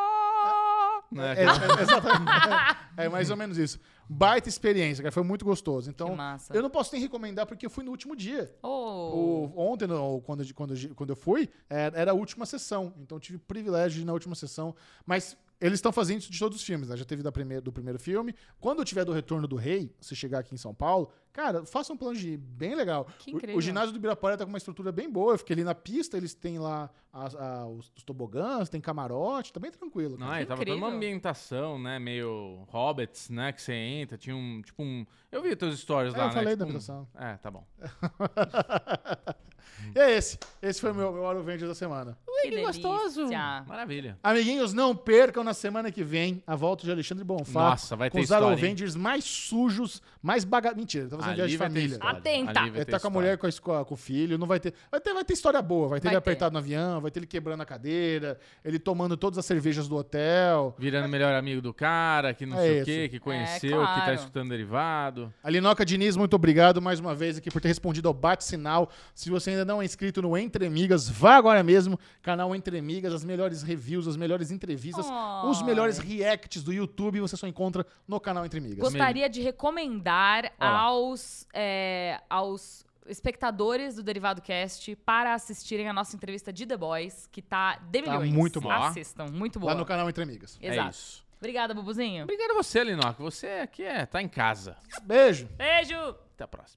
[SPEAKER 3] Né,
[SPEAKER 1] É, é, exatamente. É, é mais ou menos isso. Baita experiência, cara, foi muito gostoso. Então, eu não posso nem recomendar porque eu fui no último dia.
[SPEAKER 2] Oh.
[SPEAKER 1] O- ontem, no- quando, eu- quando, quando eu fui, é, era a última sessão. Então eu tive o privilégio de ir na última sessão. Mas eles estão fazendo isso de todos os filmes, né? Já teve da primeira, do primeiro filme. Quando eu tiver do Retorno do Rei, se chegar aqui em São Paulo, cara, faça um plano de ir bem legal.
[SPEAKER 2] Que
[SPEAKER 1] O-
[SPEAKER 2] incrível.
[SPEAKER 1] O, ginásio do Ibirapuera tá com uma estrutura bem boa. Eu fiquei ali na pista, eles têm lá as- a- os, os tobogãs, tem camarote, tá bem tranquilo. cara.
[SPEAKER 3] Não, e tava toda uma
[SPEAKER 2] incrível.
[SPEAKER 3] ambientação, né? Meio Hobbits, né? Que você entra, tinha um. Tipo um. Eu vi teus stories
[SPEAKER 1] É,
[SPEAKER 3] lá,
[SPEAKER 1] eu
[SPEAKER 3] né?
[SPEAKER 1] falei
[SPEAKER 3] tipo
[SPEAKER 1] da
[SPEAKER 3] um-
[SPEAKER 1] ambientação.
[SPEAKER 3] É, tá bom.
[SPEAKER 1] E é esse. Esse foi o meu, meu Hora da semana.
[SPEAKER 2] Que delícia.
[SPEAKER 3] Maravilha.
[SPEAKER 1] Amiguinhos, não percam na semana que vem a volta de Alexandre Bonfá.
[SPEAKER 3] Nossa, vai
[SPEAKER 1] com
[SPEAKER 3] ter
[SPEAKER 1] os
[SPEAKER 3] história, hein?
[SPEAKER 1] Avengers mais sujos, mais baga... Mentira, tá fazendo viagem de família.
[SPEAKER 2] Atenta.
[SPEAKER 1] Ele tá com a mulher, com, a, com o filho, não vai ter. Vai ter, vai ter história boa, vai ter
[SPEAKER 2] Vai
[SPEAKER 1] ele
[SPEAKER 2] ter.
[SPEAKER 1] apertado no avião, vai ter ele quebrando a cadeira, ele tomando todas as cervejas do hotel.
[SPEAKER 3] Virando melhor amigo do cara, que não
[SPEAKER 1] É
[SPEAKER 3] sei o quê, que conheceu, que tá
[SPEAKER 2] claro.
[SPEAKER 3] escutando derivado.
[SPEAKER 1] A Linoca Diniz, muito obrigado mais uma vez aqui por ter respondido ao bate-sinal. Se você ainda não é inscrito no Entre Amigas, vá agora mesmo. Canal Entre Amigas, as melhores reviews, as melhores entrevistas,
[SPEAKER 2] Ai.
[SPEAKER 1] os melhores reacts do YouTube você só encontra no canal Entre Amigas.
[SPEAKER 2] Gostaria de recomendar aos, é, aos espectadores do Derivado Cast para assistirem a nossa entrevista de The Boys, que tá de
[SPEAKER 1] Tá
[SPEAKER 2] milhões.
[SPEAKER 1] muito bom.
[SPEAKER 2] Assistam, muito boa.
[SPEAKER 1] Lá no canal Entre Amigas.
[SPEAKER 2] Exato.
[SPEAKER 3] É isso.
[SPEAKER 2] Obrigada, Bubuzinho.
[SPEAKER 3] Obrigado a você, Linoca. Você aqui é, tá em casa.
[SPEAKER 1] Beijo!
[SPEAKER 2] Beijo!
[SPEAKER 3] Até a próxima.